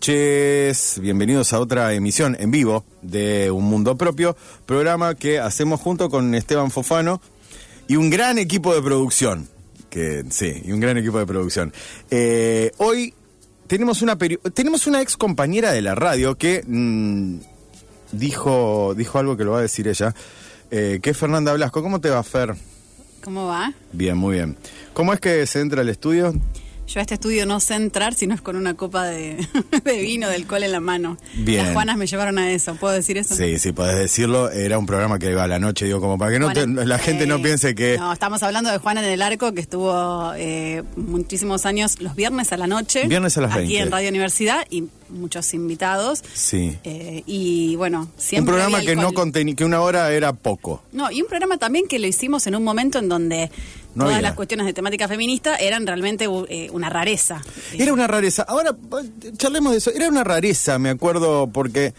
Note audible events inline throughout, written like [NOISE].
noches. Bienvenidos a otra emisión en vivo de Un Mundo Propio, programa que hacemos junto con Esteban Fofano y un gran equipo de producción. Que sí, y un gran equipo de producción. Eh, hoy tenemos una tenemos una ex compañera de la radio que mm, dijo dijo algo que lo va a decir ella, eh, que es Fernanda Blasco. ¿Cómo te va, Fer? ¿Cómo va? Bien, muy bien. ¿Cómo es que se entra al estudio? Yo a este estudio no sé entrar si no es con una copa de, [LAUGHS] de vino del col en la mano. Bien. Las Juanas me llevaron a eso, ¿puedo decir eso? Sí, sí, podés decirlo. Era un programa que iba a la noche, digo, como para que no te- la gente no eh, piense que... No, estamos hablando de Juana en el Arco, que estuvo eh, muchísimos años los viernes a la noche. Viernes a las Aquí 20. en Radio Universidad y muchos invitados. Sí. Eh, y bueno, un siempre. programa había que no alcohol. contenía, que una hora era poco. No, y un programa también que lo hicimos en un momento en donde No todas había. las cuestiones de temática feminista eran realmente eh, una rareza. Era una rareza. Ahora, charlemos de eso. Era una rareza, me acuerdo, porque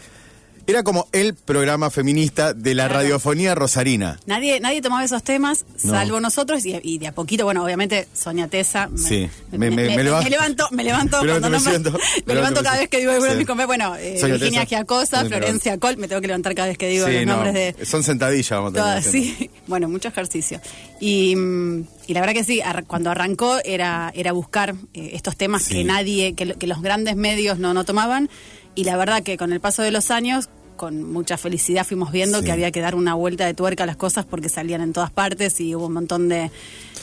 era como el programa feminista de la Claro. radiofonía rosarina. Nadie, nadie tomaba esos temas, No. salvo nosotros, y, y de a poquito, bueno, obviamente Sonia Tesa me, Sí, me, me- me- me levanto. me levanto, me levanto, siento, me cada vez que digo alguno de sí. mis compañeros, bueno, eh, Virginia. Giacosa, Florencia Col, me tengo que levantar cada vez que digo Sí, los no, nombres de Son sentadillas, vamos a tener sí, [LAUGHS] bueno, mucho ejercicio. Y, mm, y la verdad que sí, ar- cuando arrancó era, era buscar eh, estos temas Sí. que nadie, que, que los grandes medios no, no tomaban, y la verdad que con el paso de los años con mucha felicidad fuimos viendo Sí. que había que dar una vuelta de tuerca a las cosas porque salían en todas partes y hubo un montón de, de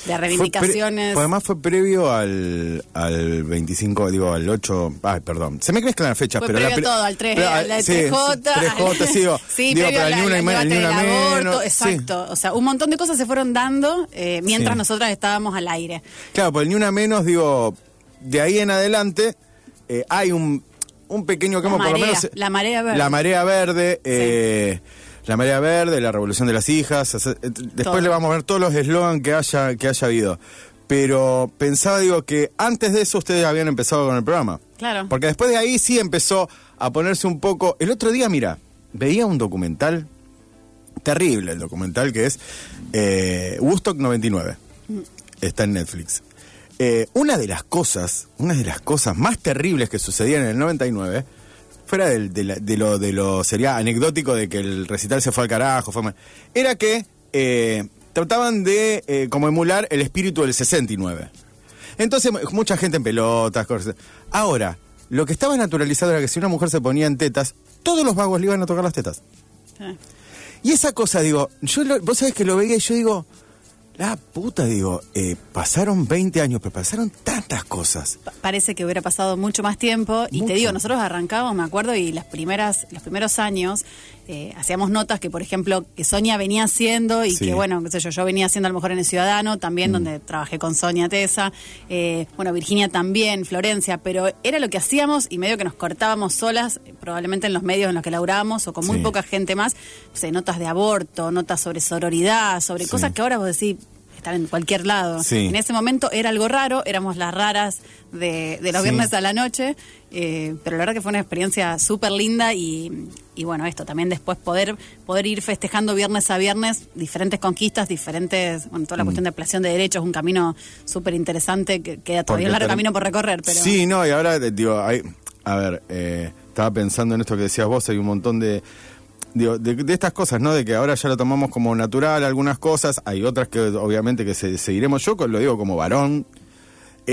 Fue reivindicaciones. pre- además fue previo al, al 25, digo, al 8, ay, perdón. Se me mezclan las fechas, Fue pero previo la a todo, al 3, pero, al ah, sí, 3J. 3J, [LAUGHS] sí, digo, sí, digo, previo la- una, al debate una del aborto, sí. exacto. O sea, un montón de cosas se fueron dando eh, mientras nosotras estábamos al aire. Claro, pues ni una menos, digo, de ahí en adelante eh, hay un, un pequeño cambio, por lo menos. la marea verde. La marea verde, eh, la marea verde, la revolución de las hijas. eh, después Todo. le vamos a ver todos los eslogans que haya, que haya habido. Pero pensaba, digo, que antes de eso ustedes habían empezado con el programa. Claro. Porque después de ahí sí empezó a ponerse un poco. El otro día, mira, veía un documental, terrible el documental, que es eh, Woodstock 99. Está en Netflix. Eh, una de las cosas, una de las cosas más terribles que sucedían en el 99, fuera del- de, la- de lo, de lo sería anecdótico de que el recital se fue al carajo, fue mal, era que eh, trataban de eh, como emular el espíritu del 69. Entonces, mu- mucha gente en pelotas, cosas. Ahora, lo que estaba naturalizado era que si una mujer se ponía en tetas, todos los vagos le iban a tocar las tetas. Sí. Y esa cosa, digo, yo lo- vos sabés que lo veía y yo digo, la puta, digo, eh, pasaron 20 años, pero pasaron tantas cosas. Pa- Parece que hubiera pasado mucho más tiempo y Mucho. te digo, nosotros arrancábamos, me acuerdo, y las primeras, los primeros años eh, hacíamos notas que, por ejemplo, que Sonia venía haciendo y Sí. que, bueno, qué sé yo, yo venía haciendo a lo mejor en el Ciudadano, también donde trabajé con Sonia Tesa, eh, bueno, Virginia también, Florencia, pero era lo que hacíamos y medio que nos cortábamos solas, eh, probablemente en los medios en los que laburábamos o con muy Sí. poca gente más, no sé, notas de aborto, notas sobre sororidad, sobre Sí. cosas que ahora vos decís están en cualquier lado. Sí. En ese momento era algo raro, éramos las raras de, de los Sí. viernes a la noche, eh, pero la verdad que fue una experiencia súper linda y, y bueno, esto también después poder poder ir festejando viernes a viernes diferentes conquistas, diferentes, bueno, toda la cuestión de ampliación de derechos, un camino súper interesante que queda todavía un largo camino por recorrer, pero Sí, no, y ahora, eh, digo, hay, a ver, eh, estaba pensando en esto que decías vos, hay un montón de, digo, de, de estas cosas, ¿no? De que ahora ya lo tomamos como natural, algunas cosas, hay otras que obviamente que se, seguiremos, yo lo digo como varón,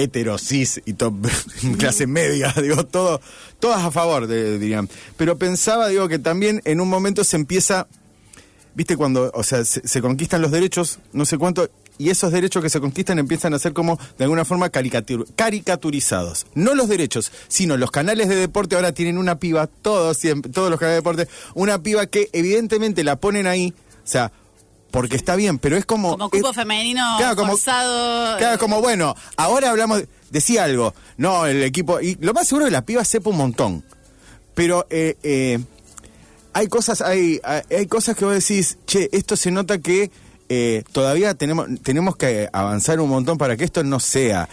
hetero, cis y to- [LAUGHS] clase media, [LAUGHS] digo, todo, todas a favor, de- dirían. Pero pensaba, digo, que también en un momento se empieza viste cuando, o sea, se, se conquistan los derechos, no sé cuánto, y esos derechos que se conquistan empiezan a ser como, de alguna forma, caricatur- caricaturizados. No los derechos, sino los canales de deporte ahora tienen una piba, todos, siempre, todos los canales de deporte, una piba que evidentemente la ponen ahí, o sea, porque está bien, pero es como... Como cupo es- femenino Claro, como- forzado. Claro, eh, como bueno, ahora hablamos, decía algo, no, el equipo, y lo más seguro es que la piba sepa un montón, pero eh, eh, hay cosas, hay, hay, hay cosas que vos decís, che, esto se nota que eh, todavía tenemos, tenemos que avanzar un montón para que esto no sea.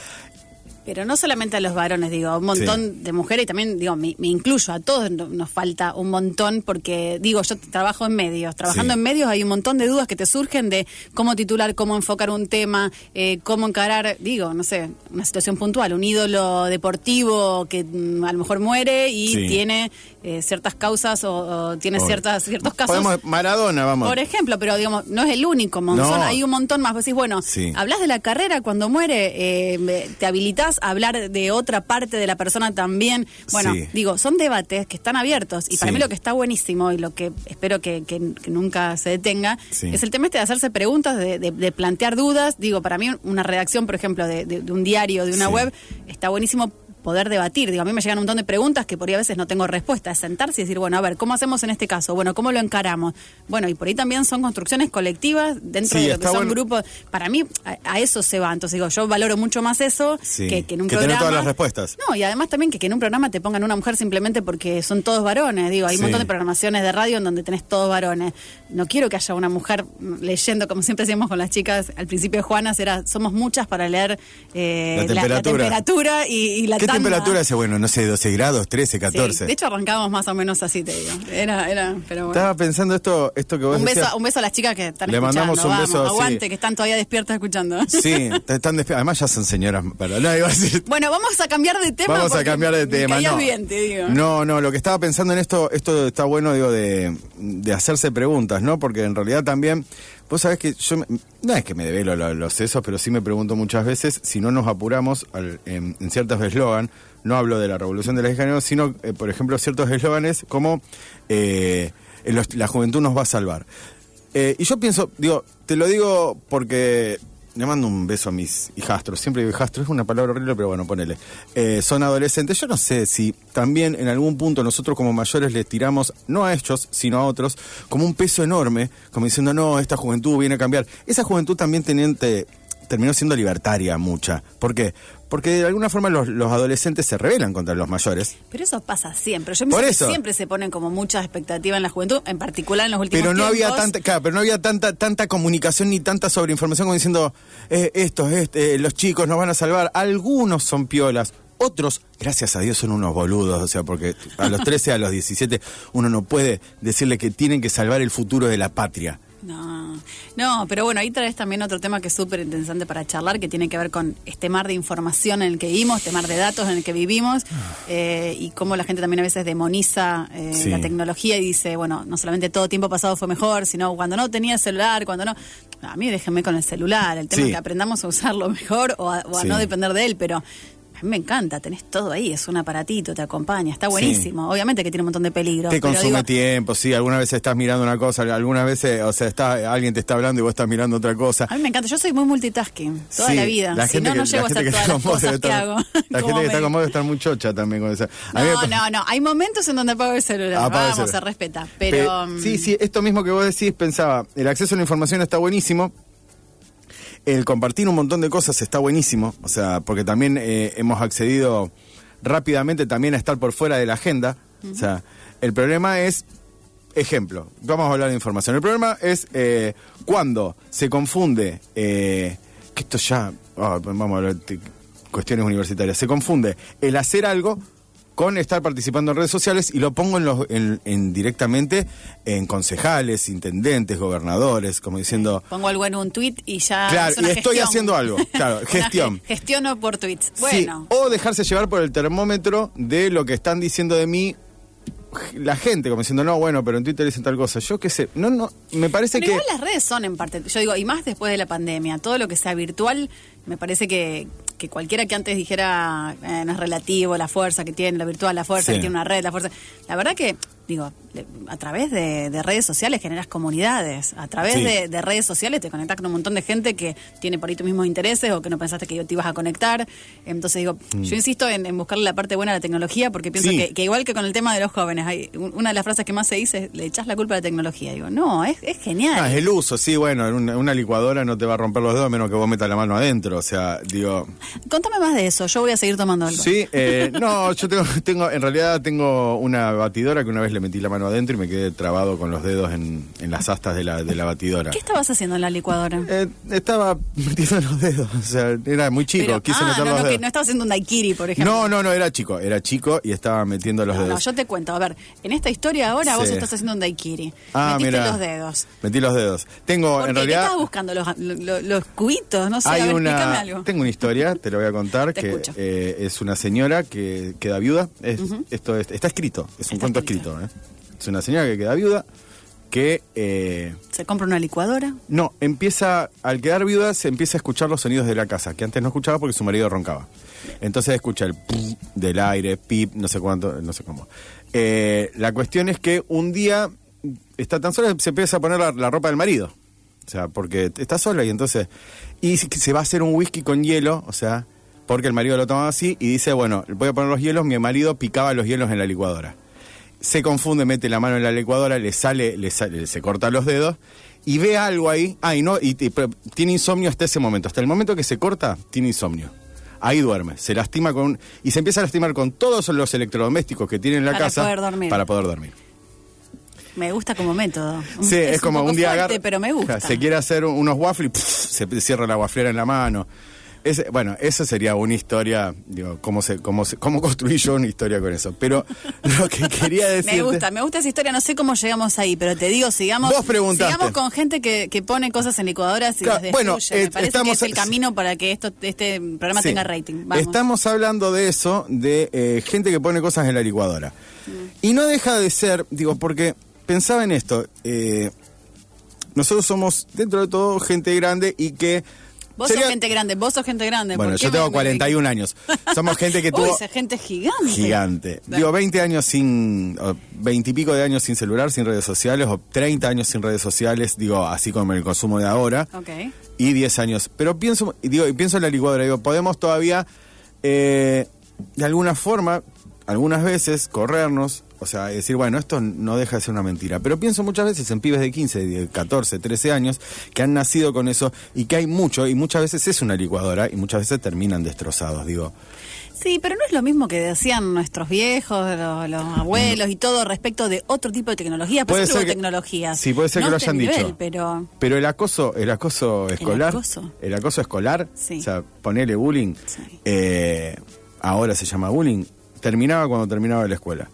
Pero no solamente a los varones, digo, un montón de mujeres y también, digo, me, me incluyo, a todos no- nos falta un montón porque, digo, yo trabajo en medios. Trabajando Sí. en medios hay un montón de dudas que te surgen de cómo titular, cómo enfocar un tema, eh, cómo encarar, digo, no sé, una situación puntual, un ídolo deportivo que mm, a lo mejor muere y Sí. tiene eh, ciertas causas o, o tiene ciertas, ciertos casos. Podemos, Maradona, vamos. Por ejemplo, pero digamos, no es el único, Monzón, No. hay un montón más. Vos decís, bueno, hablas de la carrera cuando muere, eh, te habilitas hablar de otra parte de la persona también. Bueno, Sí. digo, son debates que están abiertos y para Sí. mí lo que está buenísimo y lo que espero que, que- que nunca se detenga Sí. es el tema este de hacerse preguntas, de, de- de plantear dudas. Digo, para mí una redacción, por ejemplo, de, de- un diario, de una web, está buenísimo poder debatir. Digo, a mí me llegan un montón de preguntas que por ahí a veces no tengo respuesta. Es sentarse y decir, bueno, a ver, ¿cómo hacemos en este caso? Bueno, ¿cómo lo encaramos? Bueno, y por ahí también son construcciones colectivas dentro Sí, de lo que son bueno. grupos. Para mí, a, a eso se va. Entonces digo, yo valoro mucho más eso Sí, que, que en un que tener programa. todas las respuestas. No, y además también que, que en un programa te pongan una mujer simplemente porque son todos varones. Digo, hay Sí. un montón de programaciones de radio en donde tenés todos varones. No quiero que haya una mujer leyendo, como siempre hacíamos con las chicas al principio de Juanas, era somos muchas para leer eh, La temperatura. temperatura y, y la ¿Qué tanda. Temperatura hace? Bueno, no sé, 12 grados, 13, Sí, 14. de hecho arrancábamos más o menos así, te digo. Era, era, pero bueno. Estaba pensando esto, esto que vos Un beso, decías. un beso a las chicas que están Le escuchando. mandamos un Vamos, beso, sí. aguante, que están todavía despiertas escuchando. Sí, [LAUGHS] están despe- además ya son señoras, pero no iba a decir. Bueno, vamos a cambiar de tema. Vamos a cambiar de tema. No. bien, te digo. no, no, lo que estaba pensando en esto, esto está bueno, digo, de, de hacerse preguntas, ¿no? Porque en realidad también, vos sabés que yo, me- no es que me develo lo- los sesos, pero sí me pregunto muchas veces si no nos apuramos en, ciertos eslogan, no hablo de la revolución de la género, sino, eh, por ejemplo, ciertos eslóganes como eh, la juventud nos va a salvar. Eh, y yo pienso, digo, te lo digo porque le mando un beso a mis hijastros. Siempre digo hijastros, es una palabra horrible, pero bueno, ponele. Eh, son adolescentes. Yo no sé si también en algún punto nosotros como mayores les tiramos, no a ellos, sino a otros, como un peso enorme, como diciendo, no, esta juventud viene a cambiar. Esa juventud también teniente, terminó siendo libertaria mucha. ¿Por qué? Porque de alguna forma los, los adolescentes se rebelan contra los mayores. Pero eso pasa siempre. Yo Por pienso que eso. siempre se ponen como muchas expectativas en la juventud, en particular en los últimos pero no había tanta claro, pero no había tanta tanta comunicación ni tanta sobreinformación como diciendo eh, estos este, los chicos nos van a salvar algunos son piolas otros, gracias a Dios, son unos boludos, o sea, porque a los 13, a los 17, uno no puede decirle que tienen que salvar el futuro de la patria. No, no, pero bueno, ahí traes también otro tema que es súper interesante para charlar, que tiene que ver con este mar de información en el que vivimos, este mar de datos en el que vivimos, eh, y cómo la gente también a veces demoniza eh, Sí. la tecnología y dice, bueno, no solamente todo tiempo pasado fue mejor, sino cuando no tenía celular, cuando no... A mí déjenme con el celular, el tema Sí. es que aprendamos a usarlo mejor o a, o a Sí. no depender de él, pero... A mí me encanta, tenés todo ahí, es un aparatito, te acompaña, está buenísimo. Obviamente que tiene un montón de peligros. Te consume digo, tiempo, sí, algunas veces estás mirando una cosa, algunas veces, o sea, está, alguien te está hablando y vos estás mirando otra cosa. A mí me encanta, yo soy muy multitasking, toda Sí, la vida. La si gente no, que, no llego a hacer todas las cosas que estar- hago. La gente que está con vos debe estar muy chocha también con eso. Me No, no, no. Hay momentos en donde apago el celular. El celular. se respeta. Pero. Pe- sí, sí, esto mismo que vos decís, pensaba, el acceso a la información está buenísimo. El compartir un montón de cosas está buenísimo, o sea, porque también eh, hemos accedido rápidamente también a estar por fuera de la agenda. O sea, el problema es, ejemplo, vamos a hablar de información. El problema es eh, cuando se confunde, eh, que esto ya, ah, vamos a hablar de cuestiones universitarias, se confunde el hacer algo con estar participando en redes sociales y lo pongo en los en, en directamente en concejales, intendentes, gobernadores, como diciendo, Pongo algo en un tweet y ya. Claro, es una y estoy gestión. haciendo algo, claro, [LAUGHS] gestión. ge- gestiono por tweets. Bueno. Sí, o dejarse llevar por el termómetro de lo que están diciendo de mí la gente, como diciendo, no, bueno, pero en Twitter dicen tal cosa. Yo qué sé, no, no, me parece Pero que... igual las redes son en parte, yo digo, y más después de la pandemia, todo lo que sea virtual, me parece que, que cualquiera que antes dijera, eh, no es relativo, la fuerza que tiene, lo virtual, la fuerza Sí. que tiene una red, la fuerza. La verdad que digo, a través de, de redes sociales generas comunidades, a través Sí. de, de redes sociales te conectas con un montón de gente que tiene por ahí tus mismos intereses o que no pensaste que te ibas a conectar. Entonces digo, yo insisto en, en buscarle la parte buena a la tecnología porque pienso Mm. Sí. que, que igual que con el tema de los jóvenes, hay un- una de las frases que más se dice es, le echas la culpa a la tecnología. Digo, no, es, es genial. Ah, es el uso, sí, bueno, una, una licuadora no te va a romper los dedos a menos que vos metas la mano adentro, o sea, digo... Contame más de eso, yo voy a seguir tomando algo. Sí, eh, no, yo tengo, tengo, en realidad tengo una batidora que una vez le metí la mano adentro y me quedé trabado con los dedos en, en las astas de la, de la batidora. ¿Qué estabas haciendo en la licuadora? Eh, estaba metiendo los dedos, o sea, era muy chico, Pero- quise ah, meter no, los no, que dedos. no estaba haciendo un daiquiri, por ejemplo. No, no, no, era chico, era chico y estaba metiendo los No, no, dedos. yo te cuento. A ver, en esta historia ahora vos estás haciendo un daiquiri. Ah, Metiste los dedos. Metí los dedos. Tengo, ¿Por en qué? ¿Qué realidad... estabas buscando? ¿Los, los, los cubitos? No sé, Hay a ver, una, algo. tengo una historia, te lo voy a contar, [LAUGHS] que eh, es una señora que queda viuda. Es, Esto es- está escrito, es un cuento escrito. escrito. ¿Eh? Es una señora que queda viuda, que eh, Se compra una licuadora. no, empieza, al quedar viuda, se empieza a escuchar los sonidos de la casa, que antes no escuchaba porque su marido roncaba. Entonces escucha el pum del aire, pip, no sé cuánto, no sé cómo. Eh, la cuestión es que un día está tan sola se empieza a poner la, la ropa del marido. O sea, porque está sola y entonces. Y se- se va a hacer un whisky con hielo, o sea, porque el marido lo tomaba así y dice, bueno, voy a poner los hielos, mi marido picaba los hielos en la licuadora se confunde, mete la mano en la licuadora, le sale, le sale, se corta los dedos y ve algo ahí. Ah, y no, y, y- pero tiene insomnio hasta ese momento. Hasta el momento que se corta, tiene insomnio. Ahí duerme, se lastima con y se empieza a lastimar con todos los electrodomésticos que tiene en la Para casa poder dormir. para poder dormir. Me gusta como método. Sí, es, como un día fuerte, agarra- pero me gusta. Se quiere hacer un- unos waffles se cierra la waflera en la mano. Ese- bueno, eso sería una historia, digo, cómo se, cómo se, cómo construí yo una historia con eso. Pero [LAUGHS] lo que quería decir. Me gusta, me gusta esa historia, no sé cómo llegamos ahí, pero te digo, sigamos, Vos sigamos con gente que, que pone cosas en licuadoras y Claro, las bueno, destruye. eh, Me parece estamos- que es el camino para que esto, este programa Sí. tenga rating. Vamos. Estamos hablando de eso, de eh, gente que pone cosas en la licuadora. Mm. Y no deja de ser, digo, porque pensaba en esto, eh, nosotros somos, dentro de todo, gente grande y que... Vos sería- sos gente grande, vos sos gente grande. Bueno, ¿por qué yo tengo me- me- 41 años. Somos gente que [LAUGHS] Uy, tuvo... esa gente es gigante. Gigante. Digo, 20 años sin, o 20 y pico de años sin celular, sin redes sociales, o 30 años sin redes sociales, digo, así como el consumo de ahora, Ok. y 10 años. Pero pienso, digo, y pienso en la licuadora, digo, podemos todavía, eh, de alguna forma, algunas veces, corrernos, o sea, decir, bueno, esto no deja de ser una mentira. Pero pienso muchas veces en pibes de 15, de 14, 13 años, que han nacido con eso, y que hay mucho, y muchas veces es una licuadora, y muchas veces terminan destrozados, digo. Sí, pero no es lo mismo que decían nuestros viejos, los, los abuelos y todo respecto de otro tipo de tecnología. Pues Puede ser que- tecnologías. Sí, puede ser No que lo hayan nivel, dicho. Pero Pero el acoso, el acoso escolar, acoso? el acoso escolar, Sí. o sea, ponerle bullying, Sí. eh, ahora se llama bullying, terminaba cuando terminaba la escuela.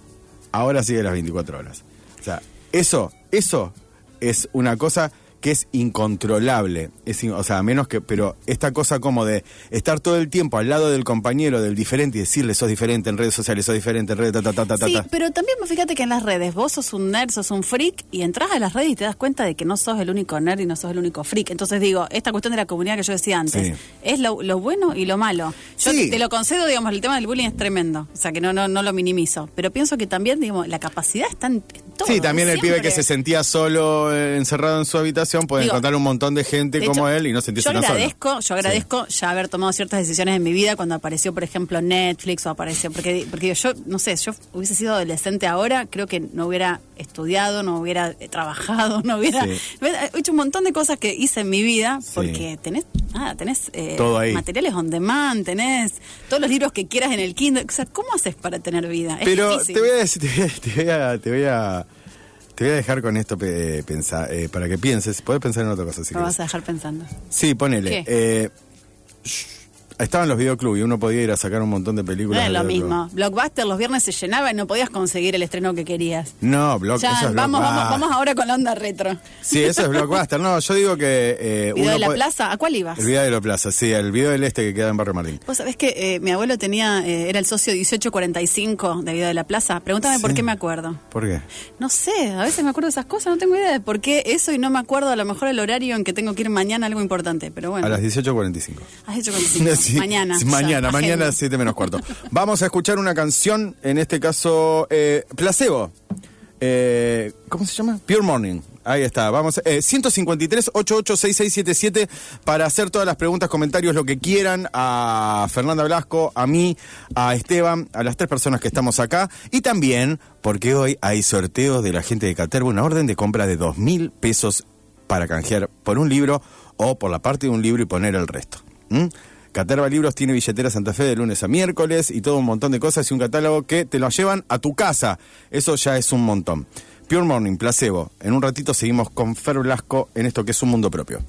Ahora sigue las 24 horas. O sea, eso, eso es una cosa que es incontrolable. Es, in- o sea, menos que, pero esta cosa como de estar todo el tiempo al lado del compañero, del diferente, y decirle sos diferente en redes sociales, sos diferente en redes, ta, ta, ta, ta, ta, sí, ta. pero también fíjate que en las redes vos sos un nerd, sos un freak y entras a las redes y te das cuenta de que no sos el único nerd y no sos el único freak. Entonces digo, esta cuestión de la comunidad que yo decía antes, Sí. es lo, lo bueno y lo malo. Yo Sí. te, te lo concedo, digamos, el tema del bullying es tremendo, o sea que no, no, no lo minimizo, pero pienso que también, digamos, la capacidad está en todo. Sí, también el pibe que se sentía solo, eh, encerrado en su habitación, puede Digo, encontrar un montón de gente De como hecho, él y no sentirse yo tan solo. yo agradezco ya haber tomado ciertas decisiones en mi vida cuando apareció, por ejemplo, Netflix o apareció, porque, porque yo, no sé, yo hubiese sido adolescente ahora, creo que no hubiera estudiado, no hubiera eh, trabajado, [LAUGHS] no hubiera, Sí. hubiera hecho un montón de cosas que hice en mi vida, Sí. porque tenés, nada, tenés eh, Todo ahí. materiales on demand, tenés todos los libros que quieras en el Kindle, o sea, ¿cómo haces para tener vida? Es Pero difícil. te voy a decir, [LAUGHS] te voy a, te voy a, te voy a, dejar con esto pe- pensa- eh, para que pienses. Podés pensar en otra cosa si Me querés. vas a dejar pensando. Sí, ponele. ¿Qué? Eh, estaban los videoclubs y uno podía ir a sacar un montón de No películas. es de lo mismo. Blockbuster los viernes se llenaba y no podías conseguir el estreno que querías. No, block, Ya, eso es vamos, vamos, Blockbuster. vamos ahora con la onda retro. Sí, eso es Blockbuster. No, yo digo que. Eh, ¿Video uno de la plaza? ¿A cuál ibas? El video de la plaza, sí, el video del este que queda en Barrio Martín. Vos sabés que eh, mi abuelo tenía, eh, era el socio 1845 de Vida de la Plaza. Pregúntame por qué me acuerdo. ¿Por qué? No sé, a veces me acuerdo de esas cosas, no tengo idea de por qué eso y no me acuerdo a lo mejor el horario en que tengo que ir mañana, algo importante, pero bueno. A las 18.45. Has hecho con Sí, mañana. Mañana, mañana agenda. 7 menos cuarto. [LAUGHS] Vamos a escuchar una canción, en este caso, eh, Placebo. Eh, ¿Cómo se llama? Pure Morning. Ahí está, vamos. Eh, 153 886677 para hacer todas las preguntas, comentarios, lo que quieran a Fernanda Blasco, a mí, a Esteban, a las tres personas que estamos acá. Y también, porque hoy hay sorteos de la gente de Caterbo, una orden de compra de dos mil pesos para canjear por un libro o por la parte de un libro y poner el resto. ¿Mm? Caterva Libros tiene billetera Santa Fe de lunes a miércoles y todo un montón de cosas y un catálogo que te lo llevan a tu casa. Eso ya es un montón. Pure Morning, placebo. En un ratito seguimos con Fer Blasco en esto que es un mundo propio.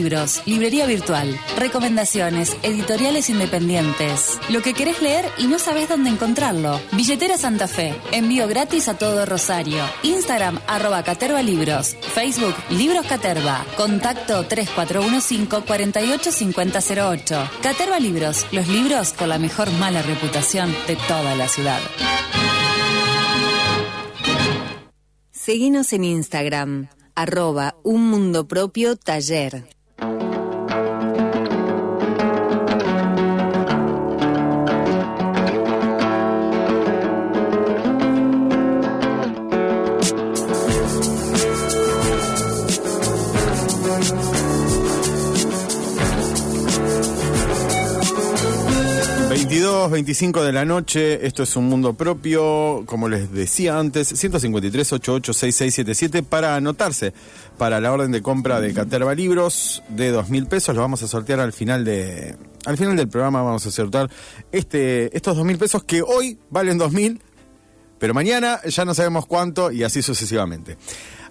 Libros, librería virtual, recomendaciones, editoriales independientes, lo que querés leer y no sabes dónde encontrarlo. Billetera Santa Fe, envío gratis a todo Rosario. Instagram arroba Caterva Libros, Facebook Libros Caterva, contacto 3415 485008. Caterva Libros, los libros con la mejor mala reputación de toda la ciudad. Seguinos en Instagram, arroba un mundo propio taller. 22, 25 de la noche, esto es un mundo propio, como les decía antes, 153 88 6677 para anotarse para la orden de compra de Caterva Libros de dos mil pesos, lo vamos a sortear al final de al final del programa vamos a sortear este estos dos mil pesos que hoy valen dos mil, pero mañana ya no sabemos cuánto y así sucesivamente.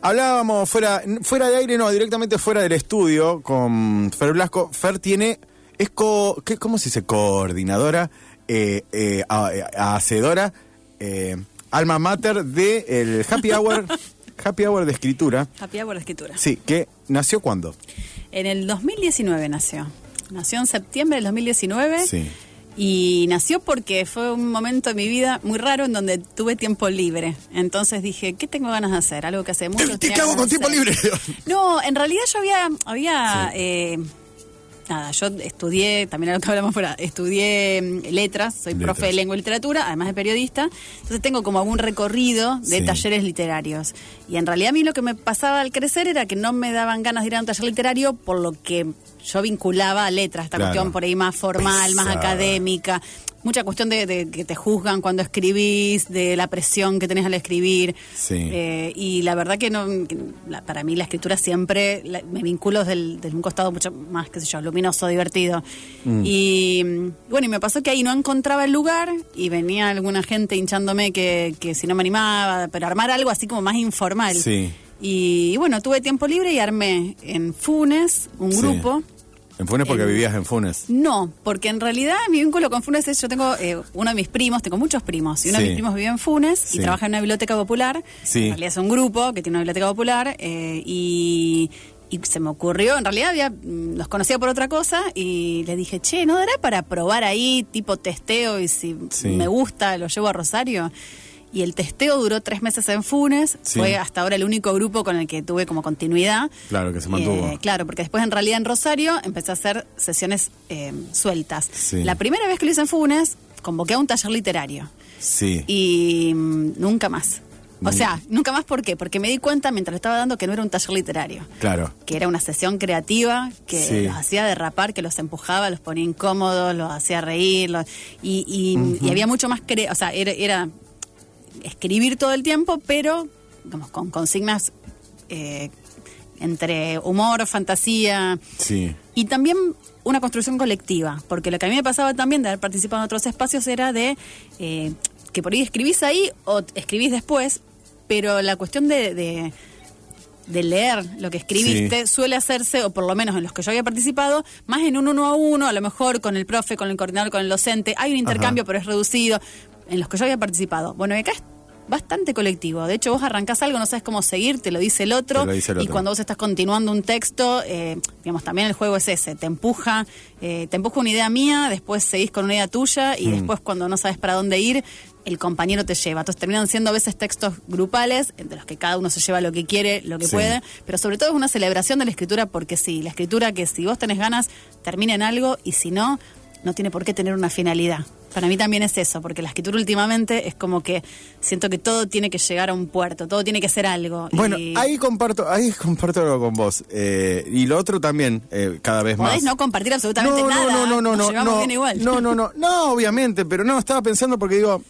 Hablábamos fuera, fuera de aire, no, directamente fuera del estudio con Fer Blasco. Fer tiene, es co, ¿qué, ¿cómo se dice? Coordinadora, eh, eh, a- a- hacedora, eh, alma mater de el Happy Hour, [LAUGHS] Happy Hour de escritura. Happy Hour de escritura. Sí, que nació cuando. En el 2019 nació. Nació en septiembre del 2019. Sí. Y nació porque fue un momento de mi vida muy raro en donde tuve tiempo libre. Entonces dije, ¿qué tengo ganas de hacer? Algo que hace mucho. ¿Qué tenía hago con tiempo libre? No, en realidad yo había, había eh, nada, yo estudié, también a lo que hablamos fuera, estudié mm, letras, soy Letras. profe de lengua y literatura, además de periodista, entonces tengo como algún recorrido de Sí. talleres literarios. Y en realidad a mí lo que me pasaba al crecer era que no me daban ganas de ir a un taller literario por lo que yo vinculaba a letras, esta Claro. cuestión por ahí más formal, más académica, mucha cuestión de, de que te juzgan cuando escribís, de la presión que tenés al escribir. Sí. Eh, y la verdad que no que la- para mí la escritura siempre la- me vinculo desde, un costado mucho más, qué sé yo, luminoso, divertido. Mm. Y mm, bueno, y me pasó que ahí no encontraba el lugar y venía alguna gente hinchándome que, que si no me animaba, pero armar algo así como más informal. Sí. Y, bueno, tuve tiempo libre y armé en Funes un Sí. En Funes porque En- vivías en Funes. No, porque en realidad mi vínculo con Funes es, yo tengo eh, uno de mis primos, tengo muchos primos, y uno Sí. de mis primos vive en Funes Sí. y trabaja en una biblioteca popular. Sí. En realidad es un grupo que tiene una biblioteca popular eh, y, y se me ocurrió, en realidad había, mm, los conocía por otra cosa y le dije, che, ¿no dará para probar ahí tipo testeo y si Sí. me gusta lo llevo a Rosario? Y el testeo duró tres meses en Funes, Sí. fue hasta ahora el único grupo con el que tuve como continuidad. Claro, que se mantuvo. Eh, claro, porque después en realidad en Rosario empecé a hacer sesiones eh, sueltas. Sí. La primera vez que lo hice en Funes, convoqué a un taller literario Sí. y mm, nunca más. O sea, nunca más ¿por qué? Porque me di cuenta mientras lo estaba dando que no era un taller literario. Claro. Que era una sesión creativa que Sí. los hacía derrapar, que los empujaba, los ponía incómodos, los hacía reír. los- y, y- y había mucho más. cre- o sea, era, era escribir todo el tiempo, pero digamos, con consignas eh, entre humor, fantasía. Sí. Y también una construcción colectiva, porque lo que a mí me pasaba también de haber participado en otros espacios era de eh, que por ahí escribís ahí o escribís después, pero la cuestión de, de, de leer lo que escribiste Sí. suele hacerse, o por lo menos en los que yo había participado, más en un uno a uno, a lo mejor con el profe, con el coordinador, con el docente. Hay un intercambio, pero es reducido. En los que yo había participado. Bueno, y acá es bastante colectivo. De hecho, vos arrancás algo, no sabes cómo seguir, te lo dice el otro. Dice el Y cuando vos estás continuando un texto, eh, digamos, también el juego es ese, te empuja, eh, te empuja una idea mía, después seguís con una idea tuya y Mm. después cuando no sabes para dónde ir, el compañero te lleva. Entonces terminan siendo a veces textos grupales, entre los que cada uno se lleva lo que quiere, lo que Sí. puede, pero sobre todo es una celebración de la escritura porque sí, la escritura que si vos tenés ganas, termina en algo y si no, no tiene por qué tener una finalidad. Para mí también es eso, porque la escritura últimamente es como que siento que todo tiene que llegar a un puerto, todo tiene que ser algo. Bueno, y ahí comparto, ahí [LAUGHS] comparto algo con vos. Eh, y lo otro también, eh, cada vez más. No compartir absolutamente no, nada. No, no, no, no, no, bien igual. no, no, no, no, obviamente, pero no, estaba pensando porque digo,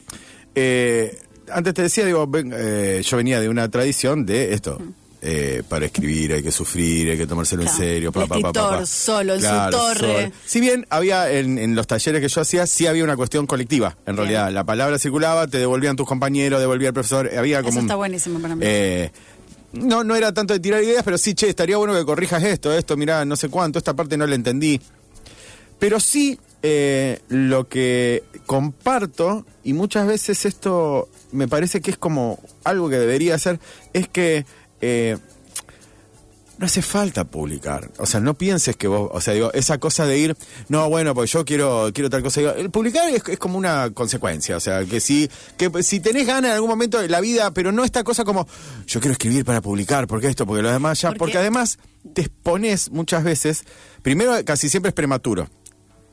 eh, antes te decía, digo, ven, eh, yo venía de una tradición de esto. Eh, para escribir hay que sufrir, hay que tomárselo Claro. en serio. El escritor solo en su torre. Si bien había en, en los talleres que yo hacía, sí había una cuestión colectiva. En realidad, la palabra circulaba, te devolvían tus compañeros, devolvía el profesor, había como Eso un- está buenísimo para mí. eh, no, no era tanto de tirar ideas, pero sí, che, estaría bueno que corrijas esto, esto, mirá, no sé cuánto, esta parte no la entendí. Pero sí, eh, lo que comparto, y muchas veces esto me parece que es como algo que debería hacer, es que eh, no hace falta publicar. O sea, no pienses que vos, o sea, digo, esa cosa de ir, no, bueno, pues yo quiero, quiero tal cosa. Digo, el publicar es, es como una consecuencia. O sea, que si, que si tenés ganas en algún momento de la vida, pero no esta cosa como, yo quiero escribir para publicar, porque esto, porque lo demás ya, Porque- porque además te expones muchas veces, primero casi siempre es prematuro.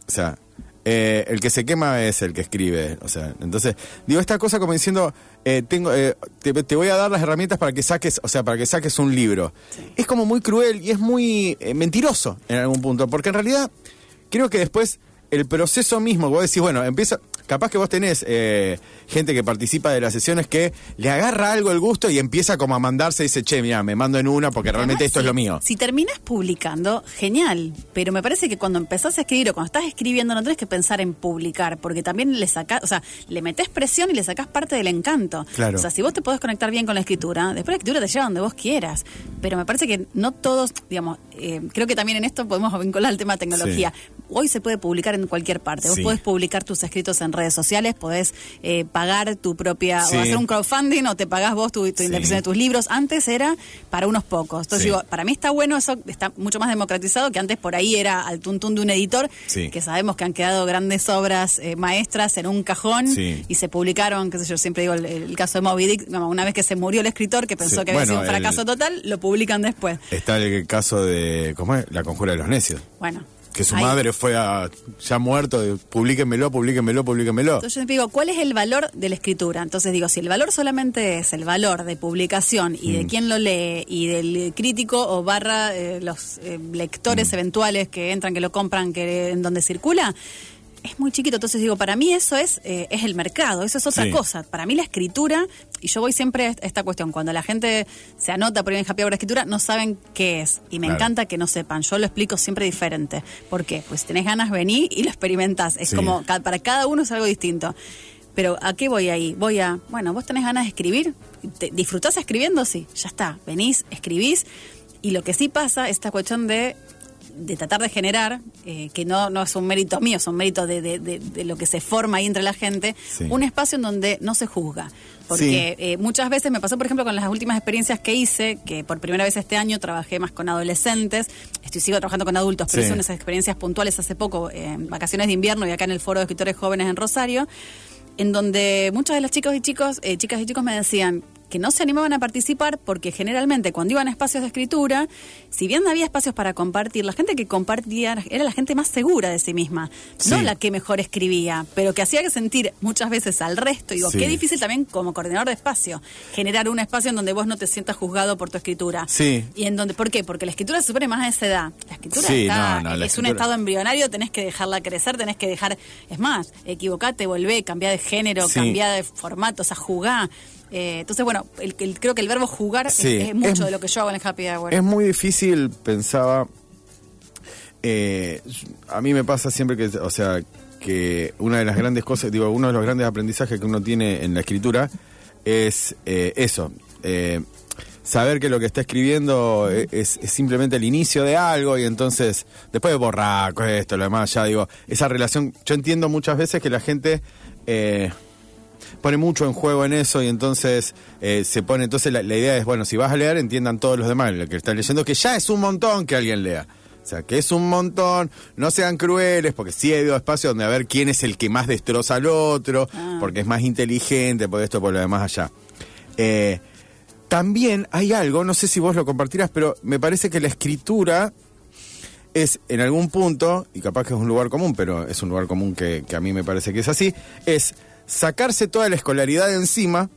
O sea, eh, el que se quema es el que escribe. O sea, entonces, digo, esta cosa como diciendo, eh, tengo, eh, te, te voy a dar las herramientas para que saques, o sea, para que saques un libro. Es como muy cruel y es muy eh, mentiroso en algún punto, porque en realidad creo que después el proceso mismo, vos decís, bueno, empieza, capaz que vos tenés eh, gente que participa de las sesiones que le agarra algo el gusto y empieza como a mandarse y dice, che, mira, me mando en una porque realmente Además, esto es lo mío. Si terminas publicando, genial. Pero me parece que cuando empezás a escribir o cuando estás escribiendo no tenés que pensar en publicar, porque también le sacás, o sea, le metés presión y le sacás parte del encanto. Claro. O sea, si vos te podés conectar bien con la escritura, después la escritura te lleva donde vos quieras. Pero me parece que no todos, digamos, eh, creo que también en esto podemos vincular el tema de tecnología. Hoy se puede publicar en cualquier parte. Vos Sí. podés publicar tus escritos en redes sociales, podés eh, pagar tu propia, Sí. o hacer un crowdfunding o te pagás vos tu, tu Sí. de tus libros. Antes era para unos pocos. Entonces digo, para mí está bueno, eso está mucho más democratizado que antes por ahí era al tuntún de un editor, Sí. que sabemos que han quedado grandes obras eh, maestras en un cajón Sí. y se publicaron, qué sé yo, siempre digo el, el caso de Moby Dick, una vez que se murió el escritor que pensó que había sido un fracaso el- total, lo publican después. Está el caso de, ¿cómo es? La conjura de los necios. Bueno. Que su madre fue a, ya muerto, de, publíquenmelo, publíquenmelo, publíquenmelo. Entonces yo digo, ¿cuál es el valor de la escritura? Entonces digo, si el valor solamente es el valor de publicación y Mm. de quién lo lee y del crítico o barra eh, los eh, Mm. lectores eventuales que entran, que lo compran, que en donde circula, es muy chiquito. Entonces digo, para mí eso es, eh, es el mercado, eso es otra Sí. cosa. Para mí la escritura, y yo voy siempre a esta cuestión, cuando la gente se anota por en Happy Hour de escritura, no saben qué es. Y me Claro. encanta que no sepan. Yo lo explico siempre diferente. ¿Por qué? Pues si tenés ganas, vení y lo experimentás. Es Sí. como, para cada uno es algo distinto. Pero ¿a qué voy ahí? Voy a, bueno, vos tenés ganas de escribir, ¿Te- ¿disfrutás escribiendo? Sí, ya está, venís, escribís. Y lo que sí pasa es esta cuestión de, de tratar de generar, eh, que no, no es un mérito mío, es un mérito de, de- de- de lo que se forma ahí entre la gente, Sí. un espacio en donde no se juzga. Porque eh, muchas veces me pasó, por ejemplo, con las últimas experiencias que hice, que por primera vez este año trabajé más con adolescentes, estoy sigo trabajando con adultos, pero Sí. hice unas experiencias puntuales hace poco, en vacaciones de invierno y acá en el Foro de Escritores Jóvenes en Rosario, en donde muchos de los chicos y chicos, eh, chicas y chicos me decían que no se animaban a participar porque generalmente cuando iban a espacios de escritura, si bien había espacios para compartir, la gente que compartía era la gente más segura de sí misma, no la que mejor escribía, pero que hacía que sentir muchas veces al resto. Digo, Sí. qué difícil también como coordinador de espacio, generar un espacio en donde vos no te sientas juzgado por tu escritura. Sí. Y en donde, ¿por qué? Porque la escritura se supone más a esa edad. La escritura Sí, está- no, no, la es un estado embrionario, tenés que dejarla crecer, tenés que dejar, es más, equivocate, volvé, cambiar de género, Sí. cambiar de formato, o sea, jugá. Eh, entonces, bueno, el, el- creo que el verbo jugar es- Sí, es, mucho es- de lo que yo hago en el Happy Hour. Es muy difícil, pensaba. eh, a mí me pasa siempre que, o sea, que una de las grandes cosas, digo, uno de los grandes aprendizajes que uno tiene en la escritura es eh, eso. saber que lo que está escribiendo e- es, es simplemente el inicio de algo y entonces después de borrar esto, lo demás, ya digo, esa relación, yo entiendo muchas veces que la gente pone mucho en juego en eso y entonces eh, se pone, entonces la, la idea es, bueno, si vas a leer, entiendan todos los demás lo que están leyendo, que ya es un montón que alguien lea. O sea, que es un montón, no sean crueles, porque sí ha habido espacio donde a ver quién es el que más destroza al otro, Ah. porque es más inteligente, por esto, por lo demás allá. Eh, también hay algo, no sé si vos lo compartirás, pero me parece que la escritura es en algún punto, y capaz que es un lugar común, pero es un lugar común que, que a mí me parece que es así, es sacarse toda la escolaridad de encima.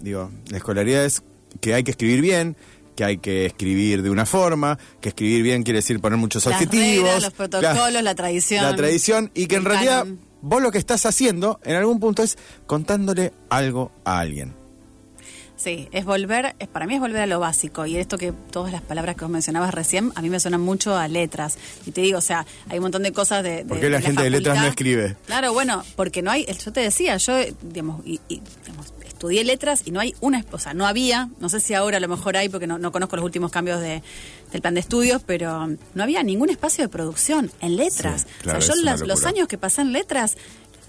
Digo, la escolaridad es que hay que escribir bien, que hay que escribir de una forma, que escribir bien quiere decir poner muchos Las reglas, los protocolos, la tradición. La tradición, y que en realidad canon. vos lo que estás haciendo en algún punto es contándole algo a alguien. Sí, es volver, es, para mí es volver a lo básico. Y esto que todas las palabras que vos mencionabas recién, a mí me suenan mucho a letras. Y te digo, o sea, hay un montón de cosas de. de- ¿Por qué la de gente de letras no escribe? Claro, bueno, porque no hay, yo te decía, yo, digamos, y, y, digamos, estudié letras y no hay una, o sea, no había, no sé si ahora a lo mejor hay, porque no, no conozco los últimos cambios de, del plan de estudios, pero no había ningún espacio de producción en letras. Sí, claro, o sea, yo las- los años que pasé en letras,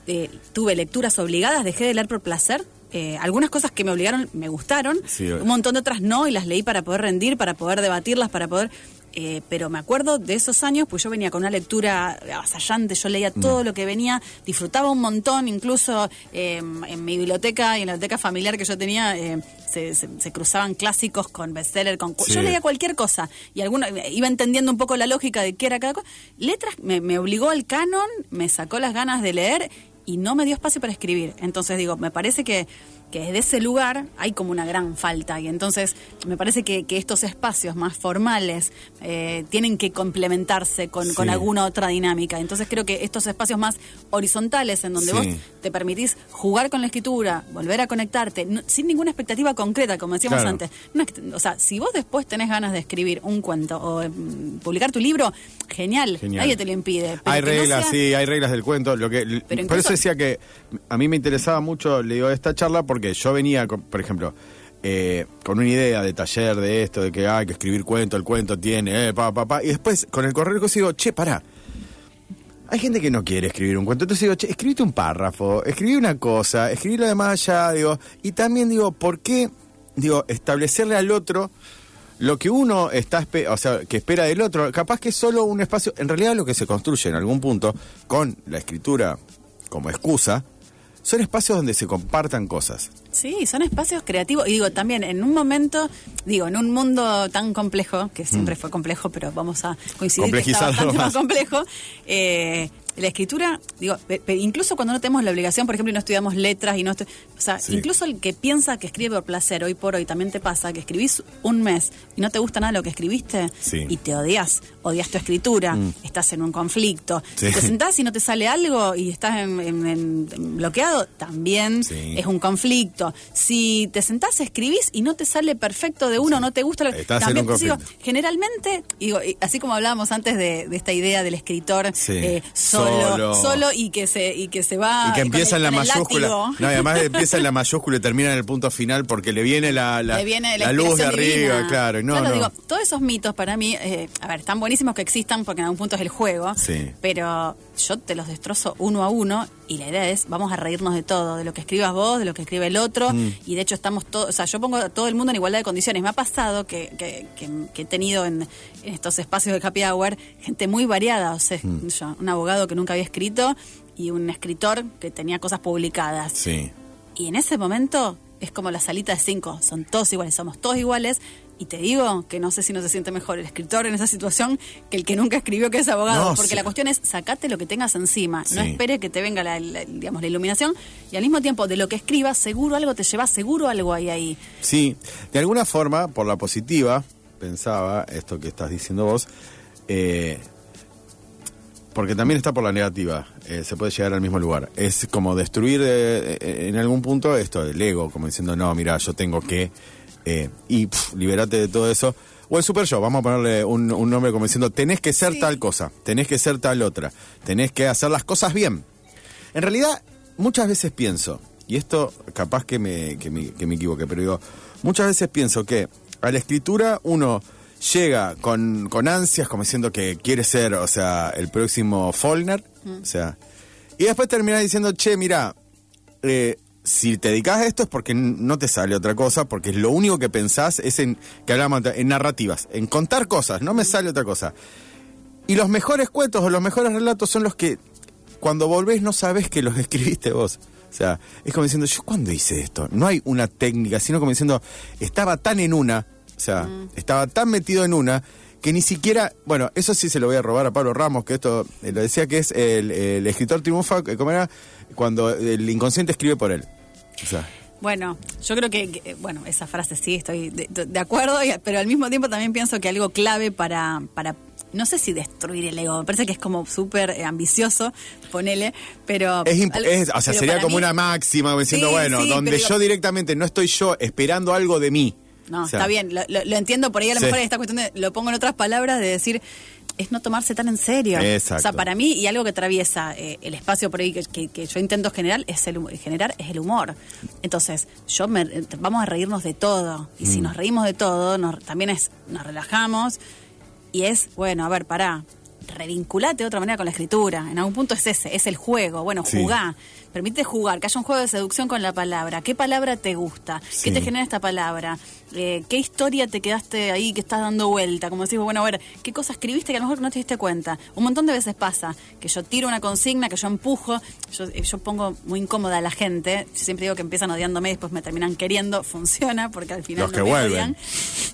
eh, tuve lecturas obligadas, dejé de leer por placer. Eh, algunas cosas que me obligaron me gustaron, Sí, un montón de otras no, y las leí para poder rendir, para poder debatirlas, para poder... eh, pero me acuerdo de esos años, pues yo venía con una lectura avasallante, yo leía todo lo que venía, disfrutaba un montón, incluso eh, en mi biblioteca y en la biblioteca familiar que yo tenía, eh, se, se- se cruzaban clásicos con bestseller, con Sí. yo leía cualquier cosa y alguna, iba entendiendo un poco la lógica de qué era cada cosa. Letras me, me obligó al canon, me sacó las ganas de leer y no me dio espacio para escribir. Entonces digo, me parece que, que desde ese lugar hay como una gran falta y entonces me parece que, que estos espacios más formales eh, tienen que complementarse con, con alguna otra dinámica. Entonces creo que estos espacios más horizontales en donde Sí. vos te permitís jugar con la escritura, volver a conectarte, no- sin ninguna expectativa concreta, como decíamos Claro. antes. No o sea, si vos después tenés ganas de escribir un cuento o mm, publicar tu libro, genial, Genial. nadie te lo impide. Hay no reglas, sea- sí, hay reglas del cuento. Lo que, Pero por eso decía que a mí me interesaba mucho, le digo, esta charla porque yo venía, por ejemplo, eh, con una idea de taller de esto, de que hay que escribir cuento, el cuento tiene, eh, pa, pa, pa, y después con el correo digo, che, pará. Hay gente que no quiere escribir un cuento, entonces digo, che, escribite un párrafo, escribí una cosa, escribí lo demás allá, digo, y también digo, ¿por qué, digo, establecerle al otro lo que uno está, o sea, que espera del otro, capaz que es solo un espacio, en realidad lo que se construye en algún punto con la escritura como excusa, son espacios donde se compartan cosas. Sí, son espacios creativos. Y digo, también en un momento, digo, en un mundo tan complejo, que siempre fue complejo, pero vamos a coincidir que está Mm. Bastante más más. complejo, eh, la escritura, digo, incluso cuando no tenemos la obligación, por ejemplo, y no estudiamos letras y no estu- o sea, Sí. incluso el que piensa que escribe por placer, hoy por hoy también te pasa que escribís un mes y no te gusta nada lo que escribiste Sí. y te odias, odias tu escritura, estás en un conflicto, Sí. te [LAUGHS] sentás y no te sale algo y estás en- en- en- en bloqueado, también es un conflicto. Si te sentás, escribís y no te sale perfecto de uno, no te gusta, lo- Estás en también un te digo, conflicto. generalmente, digo, así como hablábamos antes de, de esta idea del escritor eh, solo, Solo. solo y que se y que se va y que empieza en la mayúscula. No, y además [LAUGHS] empieza en la mayúscula y termina en el punto final porque le viene la, la, Le viene la, la luz de arriba, divina. claro. No, Claro, no. digo, todos esos mitos para mí, eh, a ver, están buenísimos que existan porque en algún punto es el juego, Sí. pero yo te los destrozo uno a uno y la idea es, vamos a reírnos de todo, de lo que escribas vos, de lo que escribe el otro, Mm. y de hecho estamos todos, o sea, yo pongo a todo el mundo en igualdad de condiciones. Me ha pasado que, que, que- que he tenido en, en estos espacios de happy hour gente muy variada, o sea, Mm. yo, un abogado que nunca había escrito y un escritor que tenía cosas publicadas. Sí. Y en ese momento es como la salita de cinco, son todos iguales, somos todos iguales. Y te digo que no sé si no se siente mejor el escritor en esa situación que el que nunca escribió que es abogado. No, porque sí. la cuestión es sacate lo que tengas encima. No esperes que te venga la, la- digamos, la iluminación. Y al mismo tiempo, de lo que escribas, seguro algo te lleva, seguro algo hay ahí. Sí, de alguna forma, por la positiva, pensaba esto que estás diciendo vos, eh, porque también está por la negativa, eh, se puede llegar al mismo lugar. Es como destruir eh, eh, en algún punto esto, el ego, como diciendo, no, mira, yo tengo que, eh, y pf, liberate de todo eso. O el super yo, vamos a ponerle un, un nombre como diciendo, tenés que ser Sí. tal cosa, tenés que ser tal otra, tenés que hacer las cosas bien. En realidad, muchas veces pienso, y esto capaz que me, que me, que me equivoque, pero digo, muchas veces pienso que a la escritura uno llega con, con ansias, como diciendo que quiere ser, o sea, el próximo Follner, o sea, y después termina diciendo, che, mira, eh, si te dedicas a esto es porque no te sale otra cosa, porque lo único que pensás es en, que hablamos en narrativas, en contar cosas, no me sale otra cosa. Y los mejores cuentos o los mejores relatos son los que cuando volvés no sabes que los [LAUGHS] escribiste vos. O sea, es como diciendo, ¿yo cuándo hice esto? No hay una técnica, sino como diciendo, estaba tan en una, o sea, estaba tan metido en una, que ni siquiera, bueno, eso sí se lo voy a robar a Pablo Ramos, que esto eh, lo decía que es el, el escritor triunfa, que como era, cuando el inconsciente escribe por él. O sea, Bueno, yo creo que, que, bueno, esa frase sí, estoy de, acuerdo, y- pero al mismo tiempo también pienso que algo clave para, para no sé si destruir el ego, me parece que es como súper eh, ambicioso, ponele, pero... Es, o sea, sería como mí- una máxima, diciendo, Sí, bueno, sí, donde yo directamente no estoy yo esperando algo de mí. No, O sea, está bien, lo, lo- lo entiendo por ahí a lo Sí. mejor esta cuestión de, lo pongo en otras palabras, de decir, es no tomarse tan en serio. Exacto. O sea, para mí, y algo que atraviesa eh, el espacio por ahí que, que- que yo intento generar es, el, generar es el humor. Entonces, yo me, vamos a reírnos de todo. Y Mm. si nos reímos de todo, nos- también es, nos relajamos. Y es, bueno, a ver, pará, revinculate de otra manera con la escritura. En algún punto es ese, es el juego. Bueno, Sí. jugá. Permite jugar, que haya un juego de seducción con la palabra. ¿Qué palabra te gusta? Sí. ¿Qué te genera esta palabra? Eh, ¿Qué historia te quedaste ahí que estás dando vuelta? Como decís, bueno, a ver, ¿qué cosa escribiste que a lo mejor no te diste cuenta? Un montón de veces pasa que yo tiro una consigna, que yo empujo, yo, eh, yo pongo muy incómoda a la gente. Yo siempre digo que empiezan odiándome y después me terminan queriendo. Funciona porque al final Los no que me vuelven. odian.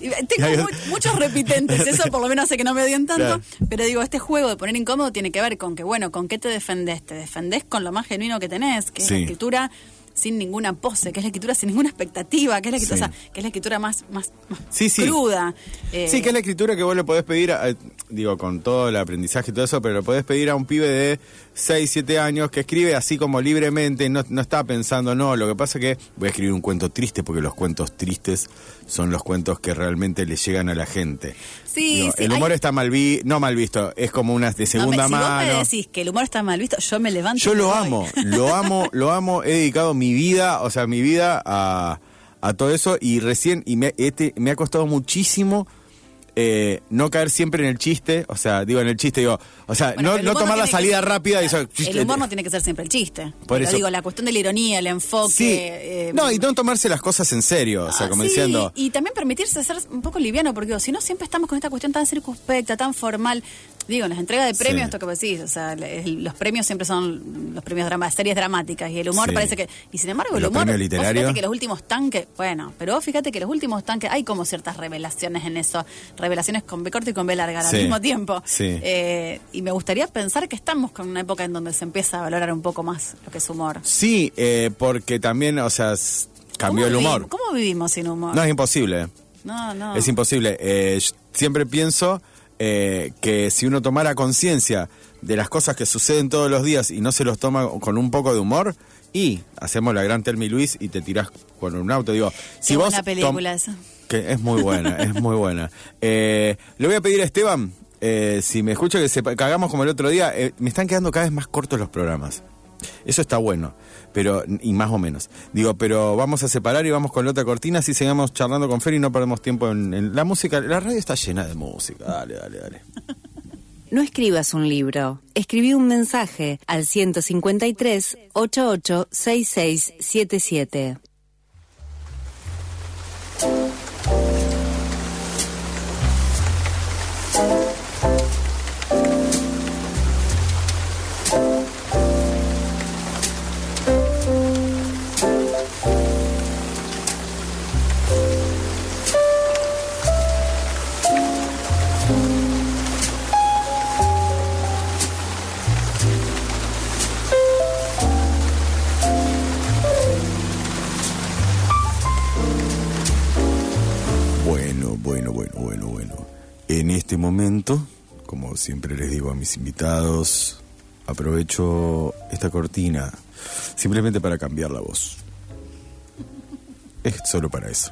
Y, eh, Tengo muchos repitentes, eso por lo menos hace que no me odien tanto. Claro. Pero digo, este juego de poner incómodo tiene que ver con que, bueno, ¿con qué te defendés? Te defendés con lo más genuino que tenés, que es la escritura sin ninguna pose, que es la escritura sin ninguna expectativa, que es la escritura, Sí. o sea, que es la escritura más, más, más Sí, sí. cruda. Eh, Sí, que es la escritura que vos le podés pedir, a- digo, con todo el aprendizaje y todo eso, pero le podés pedir a un pibe de 6, 7 años que escribe así como libremente, no, no está pensando, no, lo que pasa es que voy a escribir un cuento triste porque los cuentos tristes son los cuentos que realmente le llegan a la gente. Sí, sí, el humor hay- está mal visto, no mal visto, es como una de no, me- segunda si vos me mano. decís que el humor está mal visto, yo me levanto. Yo lo amo, [LAUGHS] lo amo, lo amo. He dedicado mi vida, o sea, mi vida a, a todo eso y recién, y me, este, me ha costado muchísimo eh, no caer siempre en el chiste, o sea, digo en el chiste, digo, o sea, Bueno, no, no tomar la salida rápida y eso. El humor no tiene que ser siempre el chiste. Por Pero eso- digo, la cuestión de la ironía, el enfoque. Sí. eh, no, y no tomarse las cosas en serio, o sea, Ah, como sí, diciendo. Y también permitirse ser un poco liviano, porque digo, si no siempre estamos con esta cuestión tan circunspecta, tan formal. Digo, en las entregas de premios, Sí. esto que decís, o sea, el- los premios siempre son los premios drama, series dramáticas, y el humor Sí. parece que. Y sin embargo, ¿Y el los humor. literarios? fíjate que los últimos tanques. Bueno, pero vos fíjate que los últimos tanques, hay como ciertas revelaciones en eso. Revelaciones con B corta y con B larga Sí. al mismo tiempo. Sí. Eh, y me gustaría pensar que estamos con una época en donde se empieza a valorar un poco más lo que es humor. Sí, eh, porque también, o sea, cambió el ¿Cómo humor. ¿Cómo vivimos sin humor? No, es imposible. no. no. Es imposible. Eh, siempre pienso eh, que si uno tomara conciencia de las cosas que suceden todos los días y no se los toma con un poco de humor, y hacemos la gran Telmi Luis y te tirás con un auto. Digo, si Qué vos. buena película esa. Que es muy buena, es muy buena. [LAUGHS] Eh, le voy a pedir a Esteban, eh, si me escucha que, se, que hagamos como el otro día, eh, me están quedando cada vez más cortos los programas. Eso está bueno, pero y más o menos. Digo, pero vamos a separar y vamos con la otra cortina, así sigamos charlando con Fer y no perdemos tiempo en, la música. La radio está llena de música. Dale, dale, dale. [LAUGHS] No escribas un libro. Escribí un mensaje al 153 88 6677. Siempre les digo a mis invitados, aprovecho esta cortina simplemente para cambiar la voz. Es solo para eso.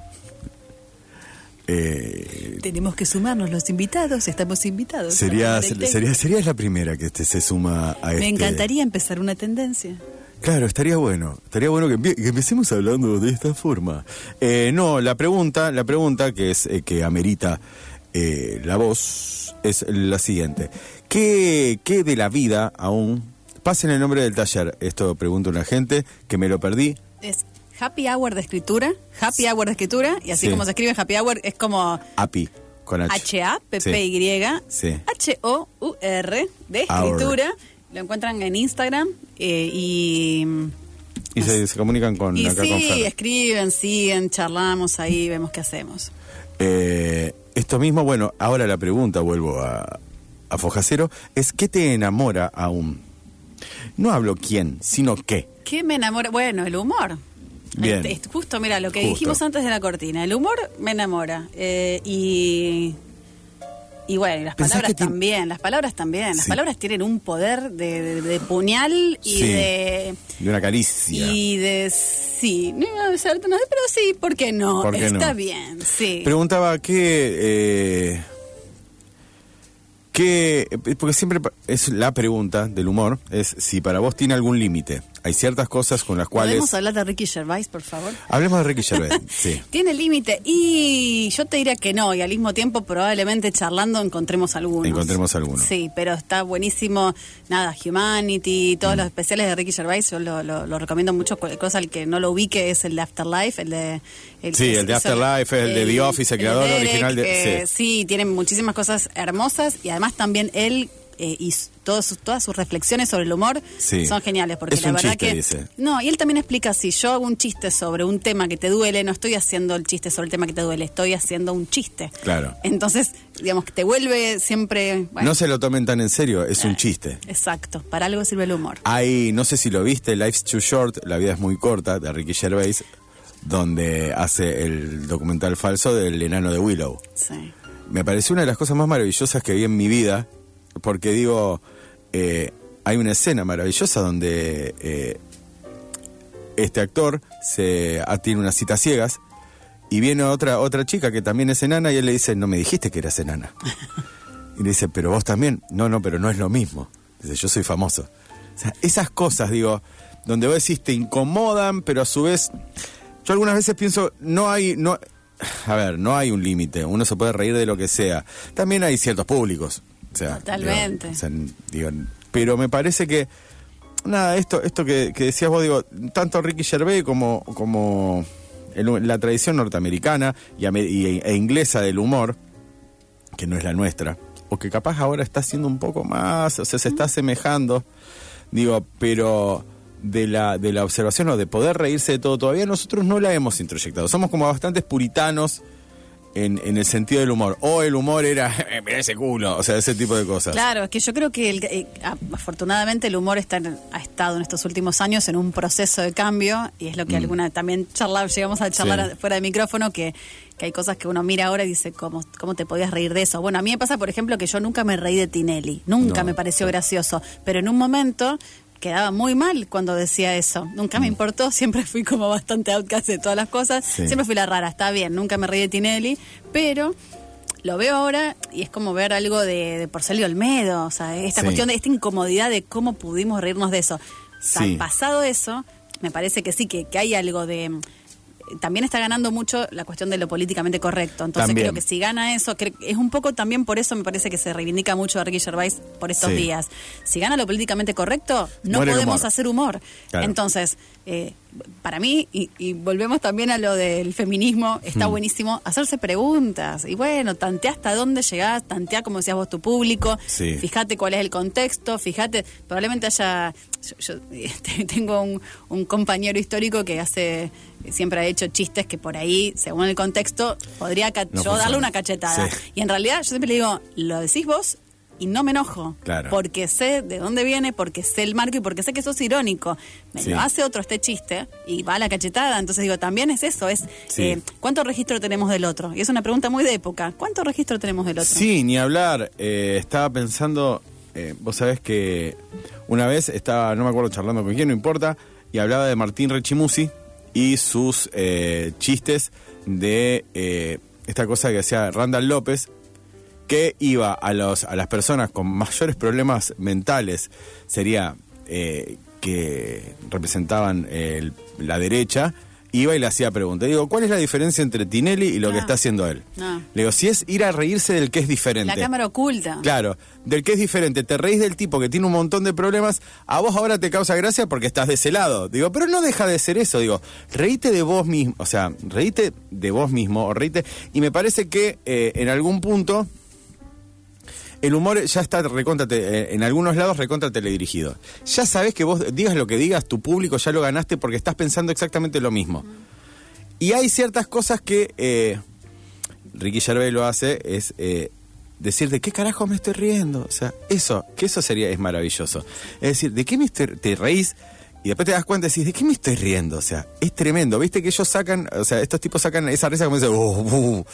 Eh, Tenemos que sumarnos los invitados, estamos invitados. sería, sería, sería la primera que este se suma a este. Me encantaría empezar una tendencia. Claro, estaría bueno. Estaría bueno que empecemos hablando de esta forma. Eh, no, la pregunta, la pregunta que es eh, que amerita eh, la voz es la siguiente. ¿Qué, ¿Qué de la vida aún? Pasen el nombre del taller. Esto pregunta una gente que me lo perdí. Es happy hour de escritura, happy hour de escritura, y así Sí. como se escribe happy hour, es como API con H. H-A-P-P-Y, Sí. H-O-U-R, de Hour. escritura. Lo encuentran en Instagram eh, y... Y se, se comunican con Y acá con sí, escriben, siguen, charlamos ahí, vemos qué hacemos. Eh, esto mismo, bueno, ahora la pregunta, vuelvo a, a Fojacero, es ¿qué te enamora aún? No hablo quién, sino qué. ¿Qué me enamora? Bueno, el humor. Bien. Este, justo, mira, lo que Justo. dijimos antes de la cortina. El humor me enamora. eh, y Y bueno, y las ¿Pensás palabras también, las palabras también. Las Sí. palabras tienen un poder de, de- de puñal y Sí. de... De una caricia. Y de... Sí, no iba a decir, no, pero sí, ¿por qué no? ¿Por qué Está no? bien, sí. Preguntaba qué. Eh, qué- porque siempre es la pregunta del humor: es si para vos tiene algún límite. Hay ciertas cosas con las cuales. ¿Podemos hablar de Ricky Gervais, por favor? Hablemos de Ricky Gervais. [LAUGHS] sí. Tiene límite y yo te diría que no, y al mismo tiempo probablemente charlando encontremos algunos. Encontremos algunos. Sí, pero está buenísimo, nada, Humanity, todos Mm. los especiales de Ricky Gervais, yo lo, lo- lo recomiendo mucho, cualquier cosa el que no lo ubique es el de Afterlife, el de... Sí, que el de Afterlife, el de The Office, el creador Derek, original de- eh, sí. tiene muchísimas cosas hermosas y además también él... eh, y todos sus- todas sus reflexiones sobre el humor Sí. son geniales porque Es la un verdad chiste, que dice. no, y él también explica, si yo hago un chiste sobre un tema que te duele, no estoy haciendo el chiste sobre el tema que te duele, estoy haciendo un chiste. Claro. Entonces, digamos que te vuelve siempre... bueno, No se lo tomen tan en serio, es un chiste. Exacto, para algo sirve el humor. Hay, no sé si lo viste, Life's Too Short, La vida es muy corta, de Ricky Gervais, donde hace el documental falso del enano de Willow. Sí. Me pareció una de las cosas más maravillosas que vi en mi vida, porque digo, eh, hay una escena maravillosa donde eh, este actor se tiene unas citas ciegas y viene otra otra chica que también es enana y él le dice, no me dijiste que eras enana. y le dice, pero vos también. No, no, pero no es lo mismo. Dice, yo soy famoso. O sea, esas cosas, digo, donde vos decís te incomodan, pero a su vez, yo algunas veces pienso, no hay, no, a ver, no hay un límite, uno se puede reír de lo que sea. También hay ciertos públicos. O sea, Totalmente. digo, o sea, digo, pero me parece que, nada, esto, esto que, que decías vos, digo, tanto Ricky Gervais como, como el- la tradición norteamericana y, y- e inglesa del humor, que no es la nuestra, o que capaz ahora está haciendo un poco más, o sea, se está asemejando, digo, pero de la, de la observación o de poder reírse de todo, todavía nosotros no la hemos introyectado. Somos como bastantes puritanos en, en el sentido del humor. O el humor era, [LAUGHS] "Eh, mirá ese culo, o sea, ese tipo de cosas. Claro, es que yo creo que el- eh, afortunadamente el humor está ha estado en estos últimos años en un proceso de cambio y es lo que alguna también charlar, llegamos a charlar Mm. Sí. fuera de micrófono que, que hay cosas que uno mira ahora y dice cómo cómo te podías reír de eso. Bueno, a mí me pasa por ejemplo que yo nunca me reí de Tinelli, nunca No, me pareció gracioso, pero en un momento quedaba muy mal cuando decía eso. Nunca me importó, [LAUGHS] siempre fui como bastante outcast de todas las cosas. Mm. Sí. Siempre fui la rara, está bien, nunca me reí de Tinelli, pero lo veo ahora y es como ver algo de, de Porcelio Olmedo, o sea, esta Sí. cuestión de esta incomodidad de cómo pudimos reírnos de eso. Sí. Pasado eso, me parece que sí, que, que hay algo de... También está ganando mucho la cuestión de lo políticamente correcto. Entonces También. creo que si gana eso, cre- es un poco también por eso me parece que se reivindica mucho a Ricky Gervais por estos Sí. días. Si gana lo políticamente correcto, no Muere podemos humor. hacer humor. Claro. Entonces, eh, para mí, y, y volvemos también a lo del feminismo, está Mm. buenísimo hacerse preguntas. Y bueno, tantea hasta dónde llegás, tantea, como decías vos, tu público, Sí. fíjate cuál es el contexto, fíjate, probablemente haya, yo, yo, este, [LAUGHS] tengo un, un compañero histórico que hace, siempre ha hecho chistes que por ahí, según el contexto, podría No yo darle una cachetada. Sí. Y en realidad yo siempre le digo, lo decís vos y no me enojo. Claro. Porque sé de dónde viene, porque sé el marco y porque sé que sos irónico. Me Sí. lo hace otro este chiste y va a la cachetada. Entonces digo, también es eso, es Sí. eh, ¿cuánto registro tenemos del otro? Y es una pregunta muy de época. ¿Cuánto registro tenemos del otro? Sí, ni hablar. Eh, estaba pensando, eh, vos sabés que una vez estaba, no me acuerdo charlando con quién, no importa, y hablaba de Martín Rechimusi y sus eh, chistes de eh, esta cosa que hacía Randall López, que iba a, los, a las personas con mayores problemas mentales, sería eh, que representaban el- la derecha, iba y le hacía preguntas. Digo, ¿cuál es la diferencia entre Tinelli y lo que No. está haciendo él? No. Le digo, si es ir a reírse del que es diferente. La cámara oculta. Claro, del que es diferente. Te reís del tipo que tiene un montón de problemas, a vos ahora te causa gracia porque estás de ese lado. Digo, pero no deja de ser eso. Digo, reíte de vos mismo, o sea, reíte de vos mismo, o reíte. Y me parece que eh, en algún punto el humor ya está recontra, te- eh, en algunos lados recontra teledirigido. Ya sabes que vos digas lo que digas, tu público ya lo ganaste porque estás pensando exactamente lo mismo. Y hay ciertas cosas que eh, Ricky Gervais lo hace, es eh, decir de qué carajo me estoy riendo. O sea, eso, que eso sería, es maravilloso. Es decir, ¿de qué me estoy- te reís? Y Y después te das cuenta y decís, ¿de qué me estoy riendo? O sea, es tremendo. Viste que ellos sacan, o sea, estos tipos sacan esa risa como dicen, uh, uh,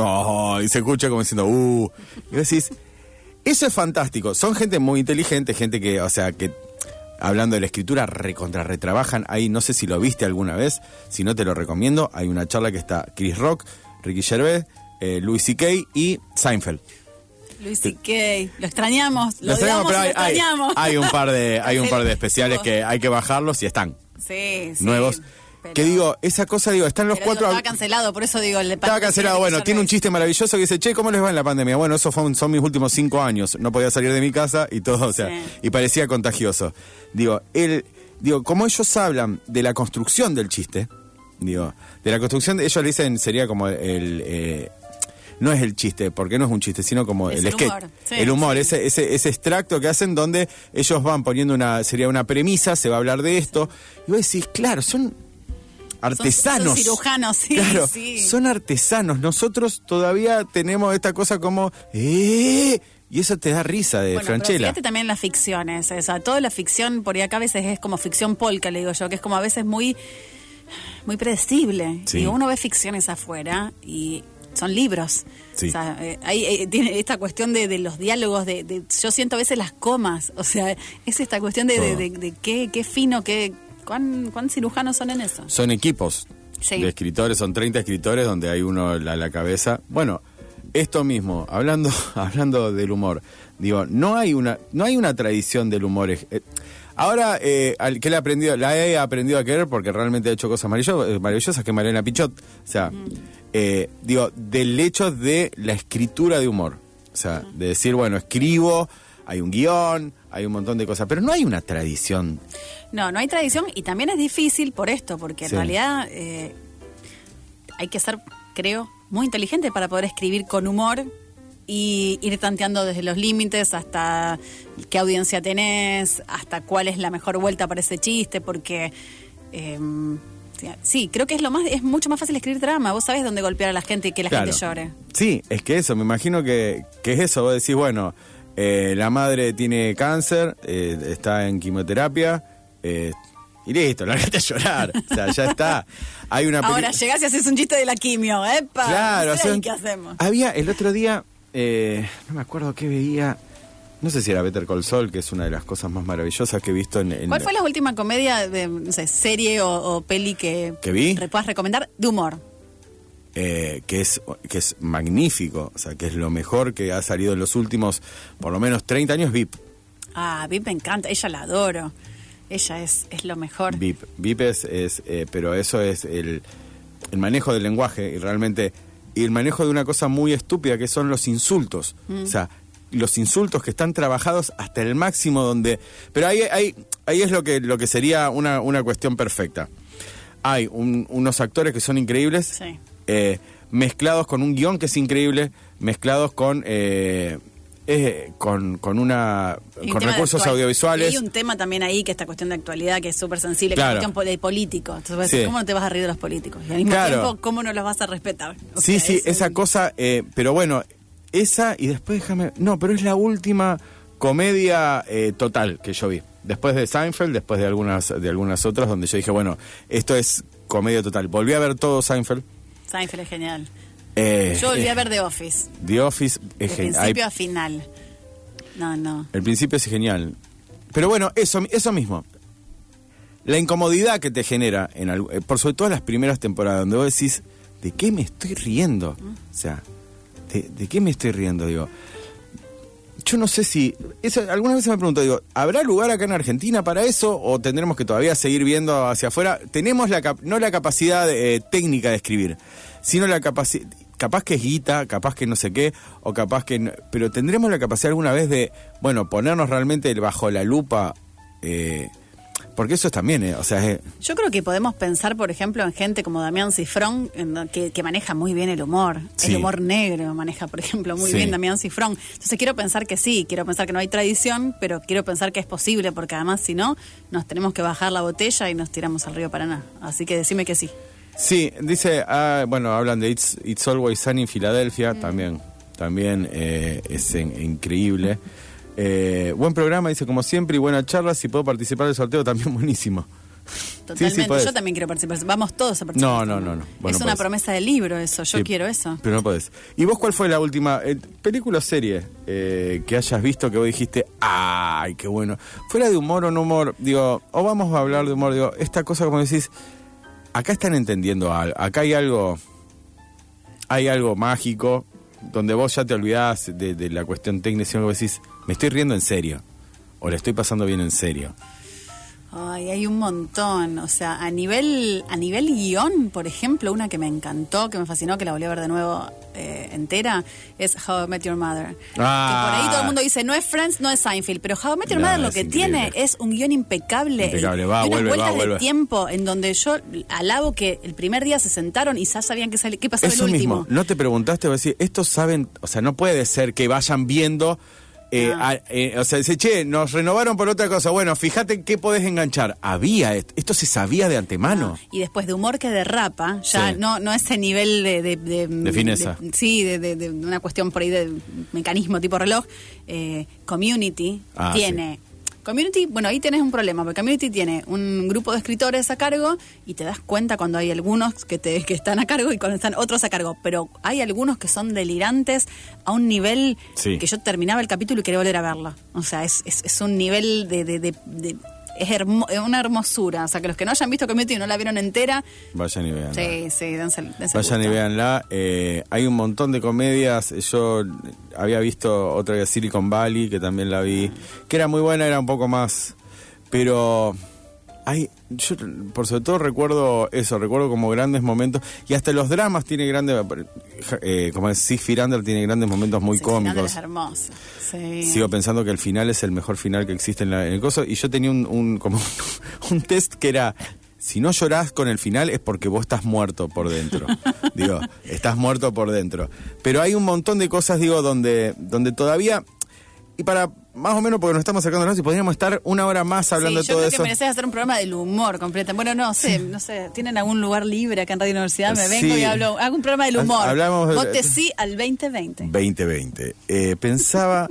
"Oh", y se escucha como diciendo, uh. Y decís, eso es fantástico. Son gente muy inteligente, gente que, o sea, que hablando de la escritura, recontra retrabajan. Ahí no sé si lo viste alguna vez, si no te lo recomiendo. Hay una charla que está Chris Rock, Ricky Gervais, eh, Louis C.K. y Seinfeld. Luis C.K. Lo extrañamos, lo, Lo extrañamos, odiamos, pero hay, lo extrañamos. hay un par de, hay un par de [LAUGHS] especiales que hay que bajarlos y están Sí, sí. nuevos. Pero- Que digo, esa cosa, digo, están los pero cuatro. Estaba cancelado, por eso digo el Estaba cancelado. Bueno, tiene un chiste maravilloso que dice, che, ¿cómo les va en la pandemia? Bueno, esos son, son mis últimos cinco años. No podía salir de mi casa y todo, o sea, Sí. y parecía contagioso. Digo, él, digo, como ellos hablan de la construcción del chiste, digo, de la construcción, ellos le dicen, sería como el, eh, no es el chiste, porque no es un chiste, sino como Es el el sketch. humor, sí, el humor, sí. ese, ese, ese extracto que hacen donde ellos van poniendo una, sería una premisa, se va a hablar de esto, y vos decís, claro, son artesanos. son cirujanos, sí, Claro, sí. son artesanos. Nosotros todavía tenemos esta cosa como, ¡eh! Y eso te da risa de Bueno, pero Franchella. fíjate también las ficciones, o sea, toda la ficción por ahí acá a veces es como ficción polka, le digo yo, que es como a veces muy muy predecible. Sí. Y uno ve ficciones afuera y son libros. Sí. O sea, eh, ahí eh, tiene esta cuestión de, de los diálogos, de, de- yo siento a veces las comas, o sea, es esta cuestión de, de, Todo. de- de qué, qué fino, qué, cuán, cuán cirujanos son en eso. Son equipos Sí. de escritores, son 30 escritores donde hay uno a la cabeza. Bueno, esto mismo, hablando, [LAUGHS] hablando del humor, digo, no hay una, no hay una tradición del humor. eh, ahora, eh, al que le he aprendido, la he aprendido a querer porque realmente ha hecho cosas eh, maravillosas que Mariana Pichot. O sea, eh, digo, del hecho de la escritura de humor. O sea, de decir, bueno, escribo, hay un guion, hay un montón de cosas, pero no hay una tradición. No, no hay tradición y también es difícil por esto, porque en Sí. realidad eh, hay que ser, creo, muy inteligente para poder escribir con humor y ir tanteando desde los límites hasta qué audiencia tenés, hasta cuál es la mejor vuelta para ese chiste, porque eh, sí, creo que es lo más, es mucho más fácil escribir drama. Vos sabés dónde golpear a la gente y que la Claro. gente llore. Sí, es que eso, me imagino que, que es eso. Vos decís, bueno, eh, la madre tiene cáncer, eh, está en quimioterapia, eh, y listo, la a llorar. O sea, ya está. Hay una peli- Ahora llegás y haces un chiste de la quimio, ¿epa? Claro, No sé ¿qué hacemos? Había el otro día, eh, no me acuerdo qué veía, no sé si era Better Call Saul, que es una de las cosas más maravillosas que he visto en... en- ¿Cuál fue la última comedia de no sé, serie o, o peli que, ¿Que vi? puedas recomendar de humor? Eh, que es que es magnífico, o sea, que es lo mejor que ha salido en los últimos, por lo menos 30 años, VIP. Ah, Vip me encanta, ella la adoro. Ella es, es lo mejor. VIP. VIP es, es, eh, pero eso es el, el manejo del lenguaje y realmente, y el manejo de una cosa muy estúpida que son los insultos. O sea, los insultos que están trabajados hasta el máximo donde... Pero ahí, ahí, ahí es lo que, lo que sería una, una cuestión perfecta. Hay un- unos actores que son increíbles, Sí. Eh, mezclados con un guion que es increíble, mezclados con... eh, eh, con, con una Y con recursos audiovisuales Y hay un tema también ahí que esta cuestión de actualidad que es súper sensible, que Claro. es cuestión político. Entonces, Sí. ¿cómo no te vas a reír de los políticos? Y al mismo Claro. tiempo, ¿cómo no los vas a respetar? O Sí, sea, sí, es esa un- cosa, eh, pero bueno, esa y después déjame, no, pero es la última comedia eh, total que yo vi. Después de Seinfeld, después de algunas de algunas otras donde yo dije, bueno, esto es comedia total. Volví a ver todo Seinfeld. Seinfeld es genial. Eh, Yo volví eh, a ver The Office, The Office de es genial. principio a final. No, no. El principio es genial. Pero bueno, eso, eso mismo. La incomodidad que te genera, en algo- eh, por sobre todo en las primeras temporadas, donde vos decís, ¿de qué me estoy riendo? O sea, ¿de, de qué me estoy riendo? Digo, yo no sé si. Algunas veces me pregunto, digo, ¿habrá lugar acá en Argentina para eso o tendremos que todavía seguir viendo hacia afuera? Tenemos la no la capacidad eh, técnica de escribir, sino la capacidad. Capaz que es guita, capaz que no sé qué, o capaz que. no- pero tendremos la capacidad alguna vez de, bueno, ponernos realmente bajo la lupa. eh, porque eso es también, eh, o sea, es- Yo creo que podemos pensar, por ejemplo, en gente como Damián Cifrón, en que, que maneja muy bien el humor. Sí. El humor negro maneja, por ejemplo, muy Sí. bien Damián Cifrón. Entonces quiero pensar que sí, quiero pensar que no hay tradición, pero quiero pensar que es posible, porque además si no, nos tenemos que bajar la botella y nos tiramos al río Paraná. Así que decime que sí. Sí, dice, ah, bueno, hablan de It's, It's Always Sunny en Filadelfia, también, también eh, es en- increíble. Eh, buen programa, dice como siempre, y buena charla. Si puedo participar del sorteo, también [LAUGHS] buenísimo. Totalmente. yo también quiero participar. Vamos todos a participar. No, no, no, no. Es no una podés. promesa de libro eso. Yo Sí, quiero eso. Pero no podés. ¿Y vos cuál fue la última eh, película o serie eh, que hayas visto que vos dijiste, ay, qué bueno? Fuera de humor o no humor, digo, o vamos a hablar de humor, digo, esta cosa como decís, acá están entendiendo algo, acá hay algo, hay algo mágico, donde vos ya te olvidás de, de la cuestión técnica, sino que decís, me estoy riendo en serio, o le estoy pasando bien en serio. Ay, hay un montón. O sea, a nivel, a nivel guion, por ejemplo, una que me encantó, que me fascinó, que la volví a ver de nuevo eh, entera, es How I Met Your Mother. Ah. Que por ahí todo el mundo dice, no es Friends, no es Seinfeld, pero How I Met Your No, Mother lo que increíble. tiene es un guion impecable. Impecable, va, y unas vuelve, va, vueltas vuelve. de tiempo en donde yo alabo que el primer día se sentaron y ya sabían qué, qué pasaba Eso el último. mismo, no te preguntaste, vos decís, estos saben, o sea, no puede ser que vayan viendo, eh, No. a- eh, o sea, dice, che, nos renovaron por otra cosa, bueno, fíjate qué podés enganchar. Había, esto, esto se sabía de antemano. Y después de humor que derrapa, ya Sí. no, no ese nivel de... De, De fineza. de- sí, de, de- de una cuestión por ahí de mecanismo tipo reloj. eh, community Ah, tiene... Community, bueno, ahí tenés un problema, porque Community tiene un grupo de escritores a cargo y te das cuenta cuando hay algunos que, te, que están a cargo y cuando están otros a cargo, pero hay algunos que son delirantes a un nivel Sí. que yo terminaba el capítulo y quería volver a verlo. O sea, es, es, es un nivel de... de- de- de- es hermo- una hermosura. O sea, que los que no hayan visto Community y no la vieron entera, Vayan y vean. sí, sí, dense, dense Vayan y véanla. Eh, hay un montón de comedias. Yo había visto otra de Silicon Valley, que también la vi, que era muy buena, era un poco más. Pero hay. Yo, por sobre todo, recuerdo eso, recuerdo como grandes momentos. Y hasta los dramas tiene grandes. Eh, como es Under, tiene grandes momentos muy Sí, cómicos. Es hermoso. Sí. Sigo pensando que el final es el mejor final que existe en, la- en el coso. Y yo tenía un, un- como [LAUGHS] un test que era. Si no llorás con el final es porque vos estás muerto por dentro. [LAUGHS] digo, estás muerto por dentro. Pero hay un montón de cosas, digo, donde, donde todavía. Y para más o menos, porque nos estamos sacando y podríamos estar una hora más hablando Sí, de yo todo creo eso. que mereces hacer un programa del humor completo. Bueno, no sé, no sé, ¿tienen algún lugar libre acá en Radio Universidad? Me vengo Sí. y hablo, hago un programa del humor. Hablamos de- Vote sí al 2020. 2020. Eh, pensaba.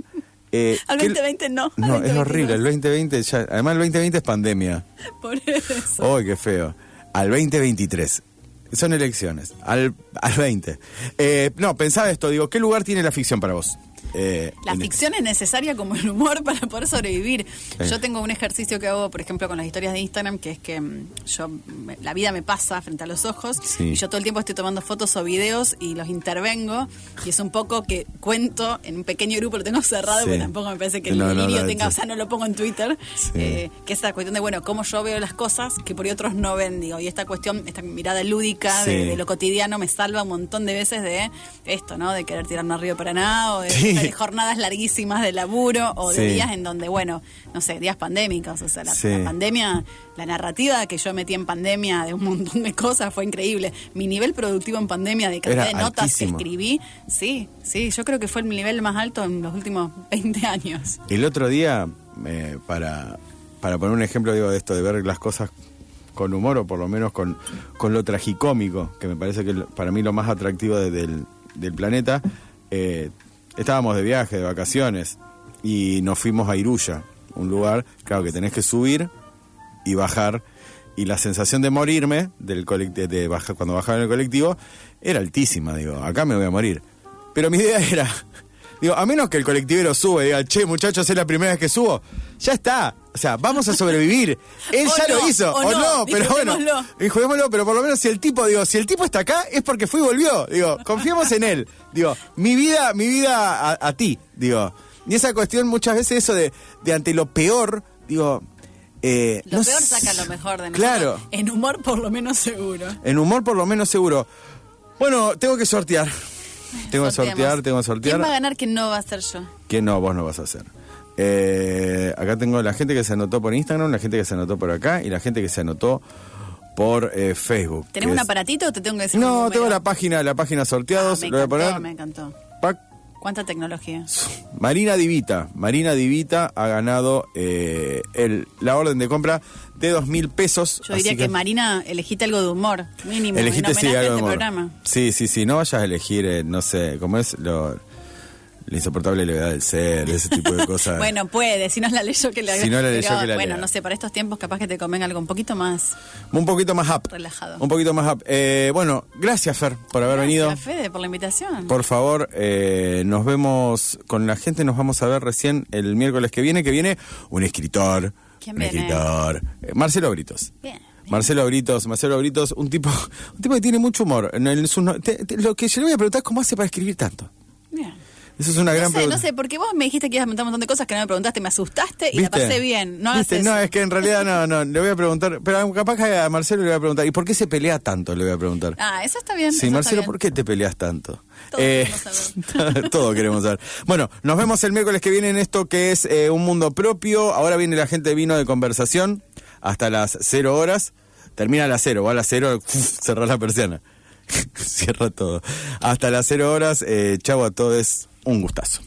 eh, [LAUGHS] Al que- 2020 no, No, es 2022. horrible. El 2020 ya. Además, el 2020 es pandemia. [LAUGHS] Por eso. ¡Uy, qué feo! Al 2023. Son elecciones. Al, al 20. Eh, no, pensaba esto. Digo, ¿qué lugar tiene la ficción para vos? Eh, La ficción es necesaria como el humor [LAUGHS] para poder sobrevivir. Yo tengo un ejercicio que hago, por ejemplo, con las historias de Instagram, que es que mm, yo me- la vida me pasa frente a los ojos Sí. y yo todo el tiempo estoy tomando fotos o videos y los intervengo y es un poco que cuento en un pequeño grupo, lo tengo cerrado Sí. porque tampoco me parece que el No, no, delirio no, tenga, o sea, no lo pongo en Twitter, Sí. eh, que esa cuestión de, bueno, cómo yo veo las cosas que por ahí otros no ven, digo, y esta cuestión, esta mirada lúdica de, de lo cotidiano me salva un montón de veces de esto, ¿no? De querer tirarme arriba para nada o de, Sí. de [LAUGHS] jornadas larguísimas de laburo o de Sí. días en donde, bueno, no sé, días pandémicos. O sea, la, Sí. la pandemia, la narrativa que yo metí en pandemia de un montón de cosas fue increíble. Mi nivel productivo en pandemia de cantidad de notas altísimo. que escribí, sí, sí, yo creo que fue el nivel más alto en los últimos [LAUGHS] 20 años. El otro día, eh, para, para poner un ejemplo digo, de esto, de ver las cosas con humor o por lo menos con, con lo tragicómico, que me parece que para mí lo más atractivo de- del, del planeta, eh, estábamos de viaje, de vacaciones, y nos fuimos a Iruya, un lugar, claro, que tenés que subir y bajar, y la sensación de morirme del de, de bajar, cuando bajaba en el colectivo era altísima, digo, acá me voy a morir. Pero mi idea [LAUGHS] era, digo, a menos que el colectivero sube y diga, che, muchachos, es la primera vez que subo, ya está. O sea, vamos a sobrevivir. [LAUGHS] Él O ya no, lo hizo, o o, no, no, pero bueno. juguémoslo, pero por lo menos si el tipo, digo, si el tipo está acá es porque fue y volvió. Digo, confiemos en él. Digo, mi vida, mi vida a, a ti. Digo, y esa cuestión muchas veces eso de, de ante lo peor, digo. Eh, Lo no peor saca lo mejor de nosotros. Claro. En humor, por lo menos seguro. En humor por lo menos seguro. Bueno, tengo que sortear. Tengo que Sorteemos. sortear, tengo que sortear. ¿Quién va a ganar? ¿Quién no va a ser yo? que no, vos no vas a hacer. Eh, acá tengo la gente que se anotó por Instagram, la gente que se anotó por acá y la gente que se anotó por eh, Facebook. ¿Tenés un es- aparatito o te tengo que decir No, tengo la página, la página Ah, sorteados. me lo voy a poner. me encantó. Pac. ¿Cuánta tecnología? Marina Divita. Marina Divita ha ganado eh, el, la orden de compra de dos mil pesos. Yo diría que, Marina, elegiste algo de humor, mínimo, Elegiste sí, algo este de humor. programa. Sí, sí, sí. No vayas a elegir, eh, no sé, ¿cómo es? Lo, La insoportable levedad del ser, ese tipo de cosas. [LAUGHS] Bueno, puede, si no la leyó que la Si no la leyó pero, que la Bueno, lea. no sé, para estos tiempos capaz que te convenga algo un poquito más un poquito más up. relajado. Un poquito más up. Eh, bueno, gracias Fer por haber venido. Gracias, Fede, por la invitación. Por favor, eh, nos vemos con la gente, nos vamos a ver recién el miércoles que viene, que viene un escritor. ¿Quién un viene? escritor. eh, Marcelo Britos. Bien. Marcelo Britos, Marcelo Britos, un tipo, [LAUGHS] un tipo que tiene mucho humor. En el- te- te- lo que yo le voy a preguntar es cómo hace para escribir tanto. Bien. Eso es una No gran sé, pregunta. no sé, porque vos me dijiste que ibas a preguntar un montón de cosas que no me preguntaste, me asustaste y la pasé bien. No es que en realidad no, no, le voy a preguntar, pero capaz que a Marcelo le voy a preguntar, ¿y por qué se pelea tanto? Le voy a preguntar. Ah, eso está bien. Sí, Marcelo, bien. ¿por qué te peleas tanto? Todo queremos saber. [LAUGHS] todo queremos saber. Bueno, nos vemos el miércoles que viene en esto que es eh, un mundo propio. Ahora viene la gente de vino de conversación hasta las cero horas. Termina a las cero, va a las cero, [LAUGHS] cerra la persiana. [LAUGHS] Cierra todo. Hasta las cero horas. Eh, chau a todos, un gustazo.